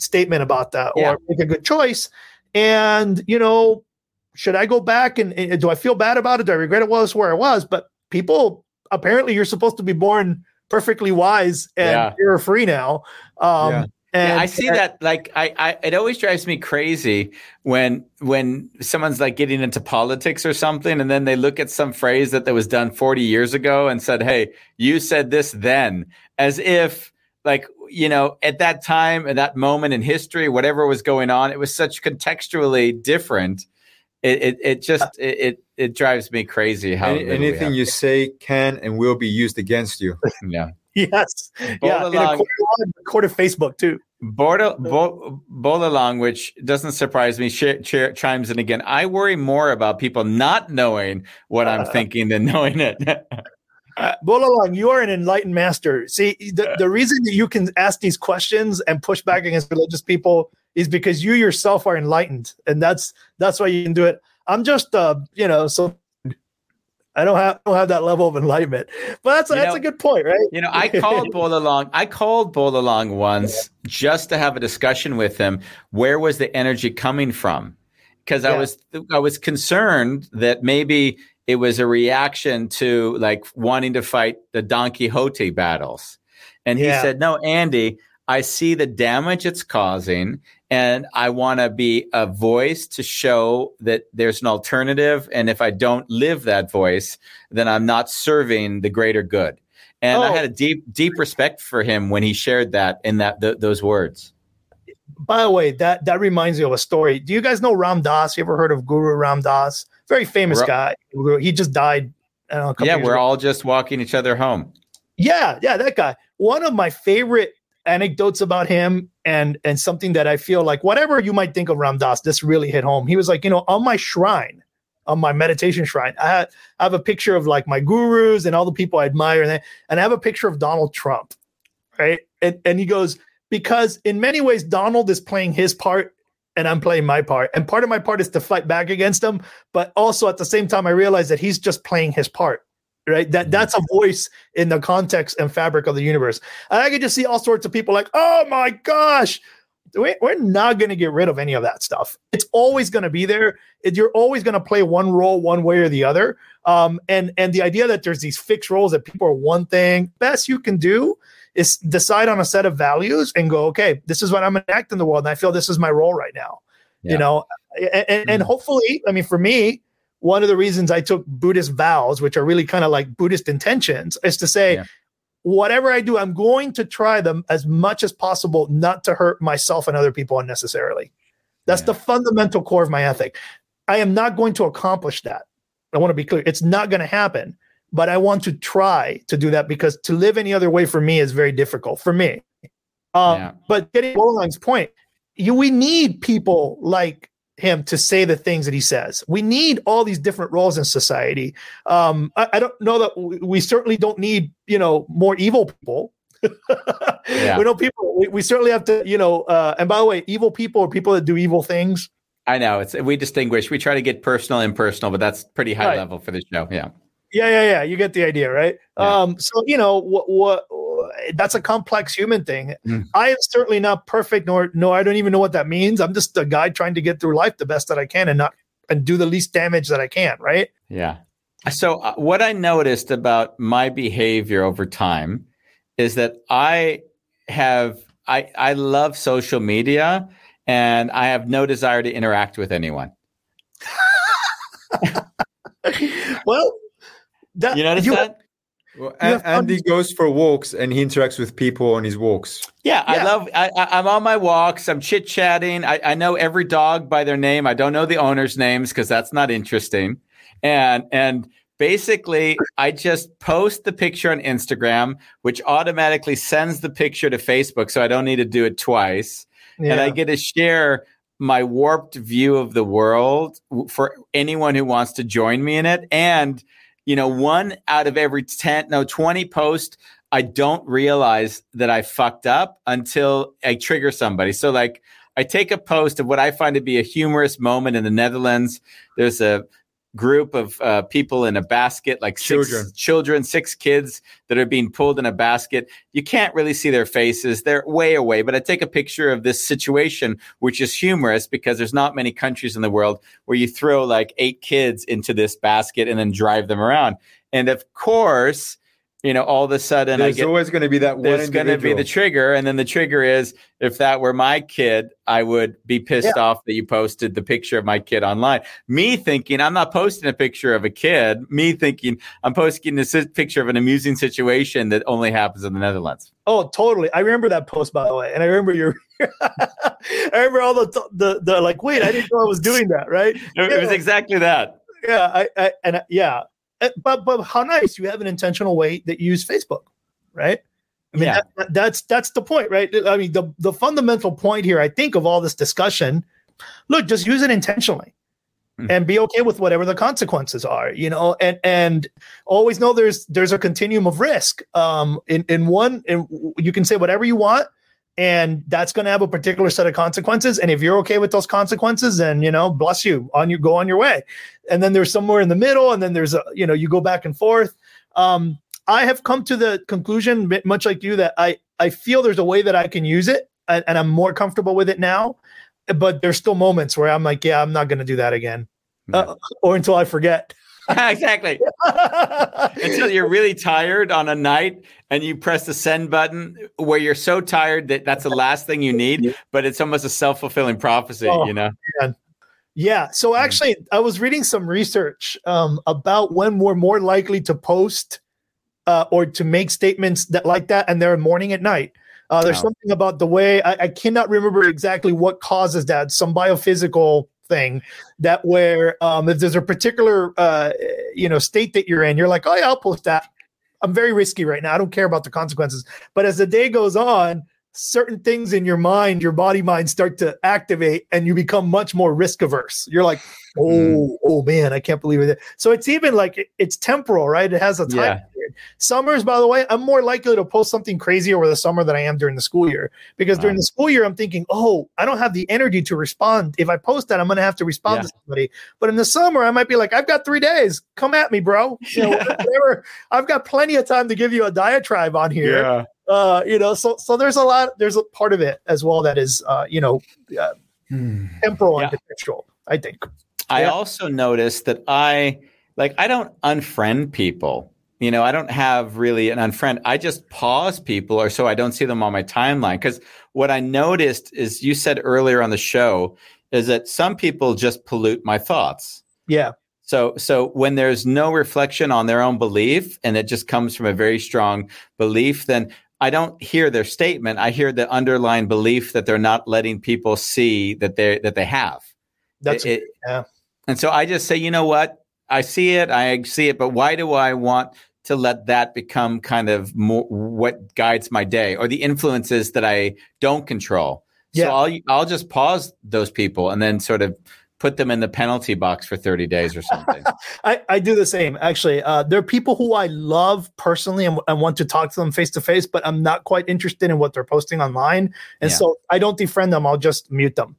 S1: statement about that
S8: Yeah.
S1: or make a good choice. And you know, should I go back and, and do I feel bad about it? Do I regret it? Well, it's where I was. But people, apparently, you're supposed to be born perfectly wise and
S8: Yeah.
S1: you're free now. Um,
S7: Yeah.
S1: And
S8: yeah, I see that. Like, I, I, it always drives me crazy when, when someone's like getting into politics or something, and then they look at some phrase that that was done forty years ago and said, "Hey, you said this then," as if, like, you know, at that time, at that moment in history, whatever was going on, it was such contextually different. It, it, it just, uh, it, it, it drives me crazy. How
S7: Any- anything you say can and will be used against you.
S8: yeah.
S1: yes, yeah, in a court, court of Facebook too.
S8: Border, Bo, Bolalong, which doesn't surprise me, ch- ch- chimes in again. I worry more about people not knowing what I'm uh. thinking than knowing it.
S1: Bolalong, you are an enlightened master. See, the, the reason that you can ask these questions and push back against religious people is because you yourself are enlightened, and that's that's why you can do it. I'm just, uh, you know, so I don't have don't have that level of enlightenment, but that's
S8: You
S1: that's
S8: know-
S1: a good point, right?
S8: you know, I called Bolalong. I called Bolalong once just to have a discussion with him. Where was the energy coming from? Because I was I was concerned that maybe it was a reaction to like wanting to fight the Don Quixote battles. And he
S1: Yeah.
S8: said, No, Andy, I see the damage it's causing, and I want to be a voice to show that there's an alternative. And if I don't live that voice, then I'm not serving the greater good. And I
S1: Oh.
S8: had a deep, deep respect for him when he shared that in that th- those words.
S1: By the way, that that reminds me of a story. Do you guys know Ram Dass? You ever heard of Guru Ram Dass? Very famous
S8: Ra-
S1: guy. He just died. I don't know, a couple
S8: Yeah, we're
S1: ago.
S8: all just walking each other home.
S1: Yeah, yeah, that guy. One of my favorite anecdotes about him and and something that I feel like whatever you might think of Ram Dass, this really hit home. He was like, you know, on my shrine, on my meditation shrine, I, had, I have a picture of like my gurus and all the people I admire, and, and I have a picture of Donald Trump, right? And, and he goes, because in many ways, Donald is playing his part and I'm playing my part. And part of my part is to fight back against him, but also at the same time, I realize that he's just playing his part right? That that's a voice in the context and fabric of the universe. And I can just see all sorts of people like, oh my gosh, we- we're not going to get rid of any of that stuff. It's always going to be there. You're always going to play one role one way or the other. Um, and and the idea that there's these fixed roles that people are one thing, best you can do is decide on a set of values and go, okay, this is what I'm going to act in the world, and I feel this is my role right now.
S8: Yeah.
S1: You know, and, and, and hopefully, I mean, for me, one of the reasons I took Buddhist vows, which are really kind of like Buddhist intentions, is to say,
S8: Yeah.
S1: whatever I do, I'm going to try them as much as possible not to hurt myself and other people unnecessarily. That's
S8: Yeah.
S1: the fundamental core of my ethic. I am not going to accomplish that. I want to be clear. It's not going to happen, but I want to try to do that because to live any other way for me is very difficult for me. Um,
S8: Yeah.
S1: But getting Bowling's point, you we need people like him to say the things that he says. We need all these different roles in society. Um, I, I don't know that we, we certainly don't need you know more evil people.
S8: Yeah.
S1: We know people. We, we certainly have to, you know. Uh, and by the way, evil people are people that do evil things.
S8: I know it's we distinguish. We try to get personal, and impersonal, but that's pretty high
S1: Right.
S8: level for the show. Yeah.
S1: Yeah, yeah, yeah. You get the idea, right?
S8: Yeah.
S1: Um, so you know what? What? That's a complex human thing.
S8: Mm.
S1: I am certainly not perfect, nor no, I don't even know what that means. I'm just a guy trying to get through life the best that I can and not and do the least damage that I can. Right?
S8: Yeah. So uh, what I noticed about my behavior over time is that I have I I love social media and I have no desire to interact with anyone.
S1: Well, that
S8: You notice that?
S7: Well,
S1: You
S7: A-
S1: fun-
S7: Andy goes for walks and he interacts with people on his walks.
S8: Yeah, I
S1: Yeah.
S8: love. I, I, I'm on my walks. I'm chit chatting. I, I know every dog by their name. I don't know the owners' names because that's not interesting. And and basically, I just post the picture on Instagram, which automatically sends the picture to Facebook, so I don't need to do it twice.
S1: Yeah.
S8: And I get to share my warped view of the world for anyone who wants to join me in it. And you know, one out of every ten, no, twenty posts I don't realize that I fucked up until I trigger somebody. So like I take a post of what I find to be a humorous moment in the Netherlands. There's a group of uh, people in a basket, like six
S7: Children.
S8: children, six kids that are being pulled in a basket. You can't really see their faces. They're way away, but I take a picture of this situation, which is humorous because there's not many countries in the world where you throw like eight kids into this basket and then drive them around. And of course, you know, all of a sudden I
S7: There's
S8: get
S7: always going to be that one
S8: there's going to be the trigger and then the trigger is if that were my kid i would be pissed off that you posted the picture of my kid online me thinking i'm not posting a picture of a kid me thinking i'm posting this picture of an amusing situation that only happens in the netherlands
S1: Oh, totally. I remember that post by the way, and I remember your. I remember all the the the like. Wait, I didn't know I was doing that. Right?
S8: it, it was exactly that
S1: yeah I, I and I, yeah but but how nice you have an intentional way that you use facebook right i mean
S8: Yeah.
S1: that, that- that's that's the point right i mean the the fundamental point here i think of all this discussion look just use it intentionally
S8: Mhm.
S1: and be okay with whatever the consequences are you know and and always know there's there's a continuum of risk um in in one in, you can say whatever you want and that's going to have a particular set of consequences. And if you're okay with those consequences then you know bless you on you go on your way. And then there's somewhere in the middle and then there's a you know you go back and forth. Um i have come to the conclusion much like you that i i feel there's a way that i can use it and, and i'm more comfortable with it now but there's still moments where i'm like yeah i'm not going to do that again uh, or until i forget
S8: exactly until you're really tired on a night and you press the send button where you're so tired that that's the last thing you need but it's almost a self-fulfilling prophecy
S1: Oh.
S8: you know
S1: Yeah. So actually, I was reading some research um, about when we're more likely to post uh, or to make statements that like that, and they're morning at night. Uh, there's
S8: Wow.
S1: something about the way I, I cannot remember exactly what causes that. Some biophysical thing that where um, if there's a particular uh, you know state that you're in, you're like, oh yeah, I'll post that. I'm very risky right now. I don't care about the consequences. But as the day goes on, certain things in your mind, your body mind start to activate and you become much more risk averse. You're like, oh,
S8: Mm.
S1: oh man, I can't believe it. So it's even like it's temporal, right? It has a time
S8: Yeah.
S1: Period. Summers, by the way, I'm more likely to post something crazy over the summer than I am during the school year. Because during the school year, I'm thinking, oh, I don't have the energy to respond. If I post that, I'm gonna have to respond
S8: Yeah.
S1: to somebody. But in the summer, I might be like, I've got three days. Come at me, bro. You know, whatever. I've got plenty of time to give you a diatribe on here uh you know so so there's a lot there's a part of it as well that is uh you know uh, temporal
S8: Yeah.
S1: and contextual i think
S8: I
S1: Yeah.
S8: also noticed that I like I don't unfriend people. You know, I don't have really an unfriend. I just pause people or so I don't see them on my timeline. Because what I noticed is you said earlier on the show is that some people just pollute my thoughts.
S1: yeah
S8: So so when there's no reflection on their own belief and it just comes from a very strong belief, then I don't hear their statement. I hear the underlying belief that they're not letting people see that they that they have.
S1: that's
S8: It-
S1: yeah.
S8: and so I just say, you know what? I see it, I see it, but why do I want to let that become kind of more what guides my day or the influences that I don't control.
S1: Yeah.
S8: So I'll I'll just pause those people and then sort of put them in the penalty box for 30 days or something.
S1: I, I do the same actually. Uh, there are people who I love personally and, and want to talk to them face to face, but I'm not quite interested in what they're posting online, and
S8: Yeah.
S1: so I don't defriend them. I'll just mute them,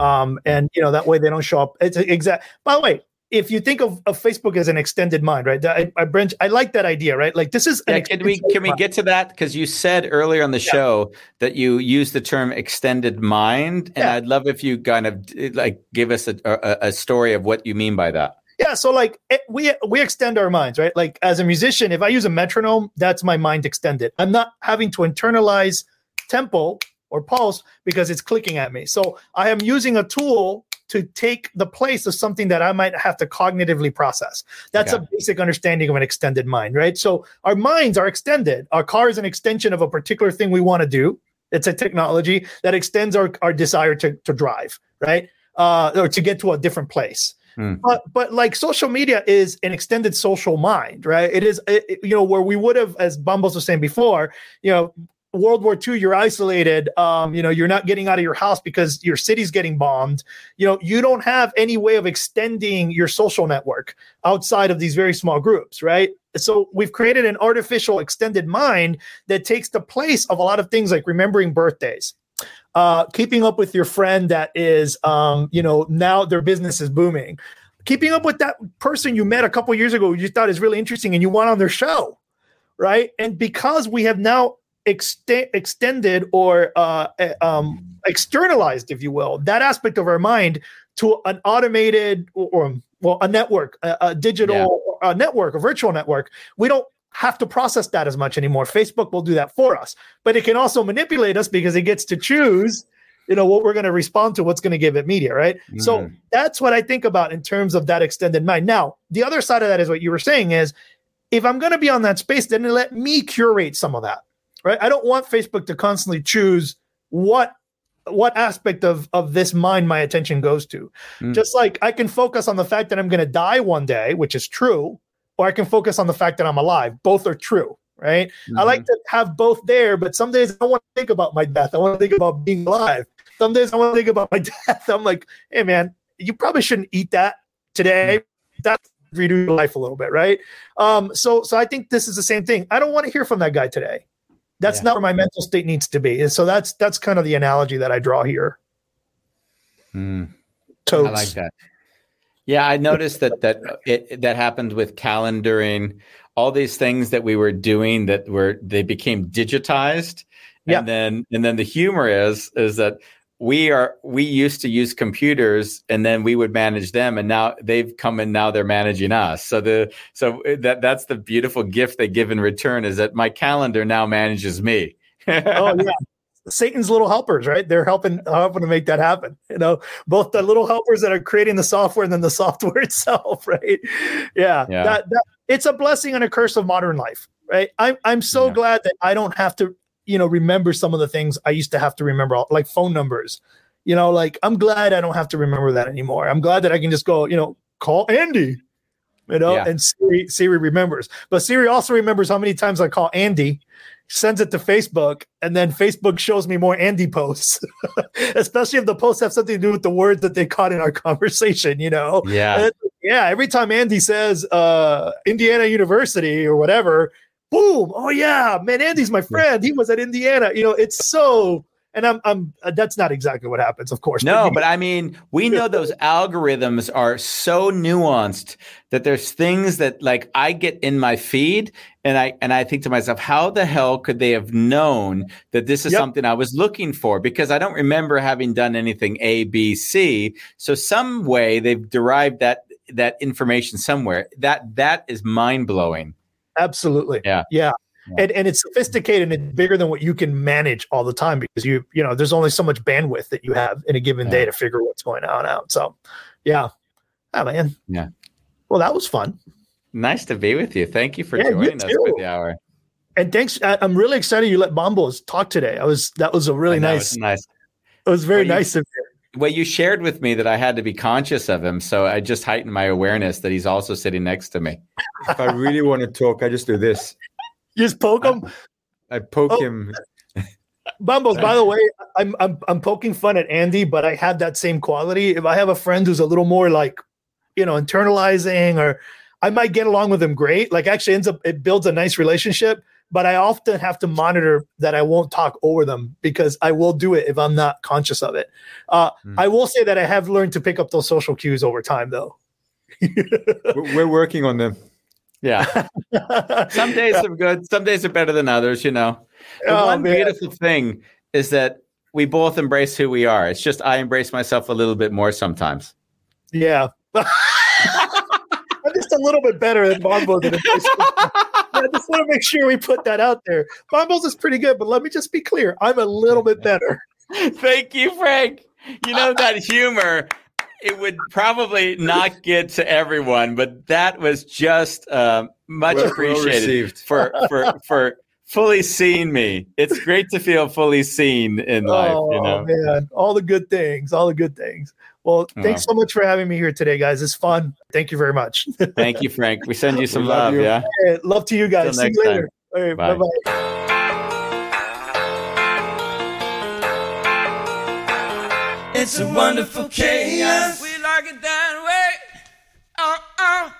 S1: um, and you know that way they don't show up. It's exact. By the way, if you think of, of Facebook as an extended mind, right? I, I, branch, I like that idea, right? Like this is an
S8: Yeah, can we can we get to that? Because you said earlier on the show that you use the term extended mind, and
S1: Yeah.
S8: I'd love if you kind of like give us a, a, a story of what you mean by that.
S1: Yeah, so like it, we we extend our minds, right? Like as a musician, if I use a metronome, that's my mind extended. I'm not having to internalize tempo or pulse because it's clicking at me. So I am using a tool to take the place of something that I might have to cognitively process. That's a basic understanding of an extended mind, right? So our minds are extended. Our car is an extension of a particular thing we want to do. It's a technology that extends our, our desire to, to drive, right? Uh, or to get to a different place but but like social media is an extended social mind right it is it- you know where we would have as Bambos was saying before you know world war ii you're isolated um you know you're not getting out of your house because your city's getting bombed you know you don't have any way of extending your social network outside of these very small groups right so we've created an artificial extended mind that takes the place of a lot of things like remembering birthdays uh, keeping up with your friend that is, um, you know, now their business is booming. Keeping up with that person you met a couple years ago, you thought is really interesting, and you want on their show, right? And because we have now ext- extended or uh, um, externalized, if you will, that aspect of our mind to an automated or, or well, a network, a, a digital uh network, a virtual network, we don't have to process that as much anymore. Facebook will do that for us, but it can also manipulate us because it gets to choose, you know, what we're going to respond to, what's going to give it media, right? So
S8: Mm.
S1: that's what I think about in terms of that extended mind. Now, the other side of that is what you were saying is if I'm going to be on that space, then let me curate some of that, right? I don't want Facebook to constantly choose what what aspect of of this mind my attention goes to.
S8: Mm.
S1: Just like I can focus on the fact that I'm going to die one day, which is true, or I can focus on the fact that I'm alive. Both are true, right? I like to have both there, but some days I don't want to think about my death. I want to think about being alive. Some days I want to think about my death. I'm like, hey man, you probably shouldn't eat that today. That's redo your life a little bit, right? Um, so so I think this is the same thing. I don't want to hear from that guy today. That's
S8: Yeah.
S1: not where my mental state needs to be. And so that's that's kind of the analogy that I draw here.
S8: Mm.
S1: Totes.
S8: I like that. Yeah, I noticed that that it, that happened with calendaring. All these things that we were doing that were they became digitized, and
S1: Yeah.
S8: then and then the humor is is that we are we used to use computers and then we would manage them, and now they've come and now they're managing us. So the so that that's the beautiful gift they give in return is that my calendar now manages me.
S1: oh yeah. Satan's little helpers, right? They're helping helping to make that happen. You know, both the little helpers that are creating the software and then the software itself, right? Yeah,
S8: Yeah.
S1: That, that it's a blessing and a curse of modern life, right? I'm I'm so
S8: Yeah.
S1: glad that I don't have to, you know, remember some of the things I used to have to remember, like phone numbers. You know, like I'm glad I don't have to remember that anymore. I'm glad that I can just go, you know, call Andy. You know,
S8: Yeah.
S1: and Siri, Siri remembers. But Siri also remembers how many times I call Andy sends it to Facebook, and then Facebook shows me more Andy posts, especially if the posts have something to do with the words that they caught in our conversation. You know,
S8: yeah,
S1: yeah. Every time Andy says uh, Indiana University or whatever, boom! Oh yeah, man, Andy's my friend. He was at Indiana. You know, it's so. And I'm, I'm. Uh, that's not exactly what happens, of course.
S8: No,
S1: you-
S8: but I mean, we know those algorithms are so nuanced that there's things that like I get in my feed and I and I think to myself, how the hell could they have known that this is
S1: Yep.
S8: something I was looking for? Because I don't remember having done anything A, B, C. So some way they've derived that that information somewhere. That that is mind blowing.
S1: Absolutely.
S8: Yeah.
S1: Yeah.
S8: Yeah.
S1: And, and it's sophisticated and it's bigger than what you can manage all the time because you you know there's only so much bandwidth that you have in a given day to figure what's going on out. So yeah. Oh man.
S8: Yeah.
S1: Well, that was fun.
S8: Nice to be with you. Thank you for
S1: Yeah,
S8: joining us for the hour.
S1: And thanks. I, I'm really excited you let Bambos talk today. I was that was a really nice.
S8: nice.
S1: It was very
S8: you-
S1: nice of you.
S8: Well, you shared with me that I had to be conscious of him, so I just heightened my awareness that he's also sitting next to me.
S7: If I really want to talk, I just do this.
S1: You just poke them.
S7: I poke
S1: Oh.
S7: him.
S1: Bambos, by the way, I'm, I'm I'm poking fun at Andy, but I have that same quality. If I have a friend who's a little more like, you know, internalizing, or I might get along with him great. Like actually ends up it builds a nice relationship. But I often have to monitor that I won't talk over them because I will do it if I'm not conscious of it. Uh,
S7: Hmm.
S1: I will say that I have learned to pick up those social cues over time, though.
S7: We're we're working on them.
S8: Yeah. some days are good, some days are better than others, you know. The
S1: Oh,
S8: one
S1: man.
S8: beautiful thing is that we both embrace who we are. It's just I embrace myself a little bit more sometimes.
S1: Yeah. I'm just a little bit better than Bambos. in this. I just want to make sure we put that out there. Bambos is pretty good, but let me just be clear. I'm a little bit better.
S8: Thank you, Frank. You know that humor it would probably not get to everyone, but that was just uh, much
S7: Well- well
S8: appreciated
S7: received.
S8: for for for fully seeing me. It's great to feel fully seen in life.
S1: oh
S8: you know,
S1: man, all the good things, all the good things. Well, uh-huh. thanks so much for having me here today, guys. It's fun. Thank you very much.
S8: Thank you, Frank. We send you some
S7: love,
S8: love
S7: you.
S8: yeah?
S1: Love to you guys. See you later. All right,
S8: bye
S1: bye.
S2: It's a wonderful chaos. We like it that way. Uh uh.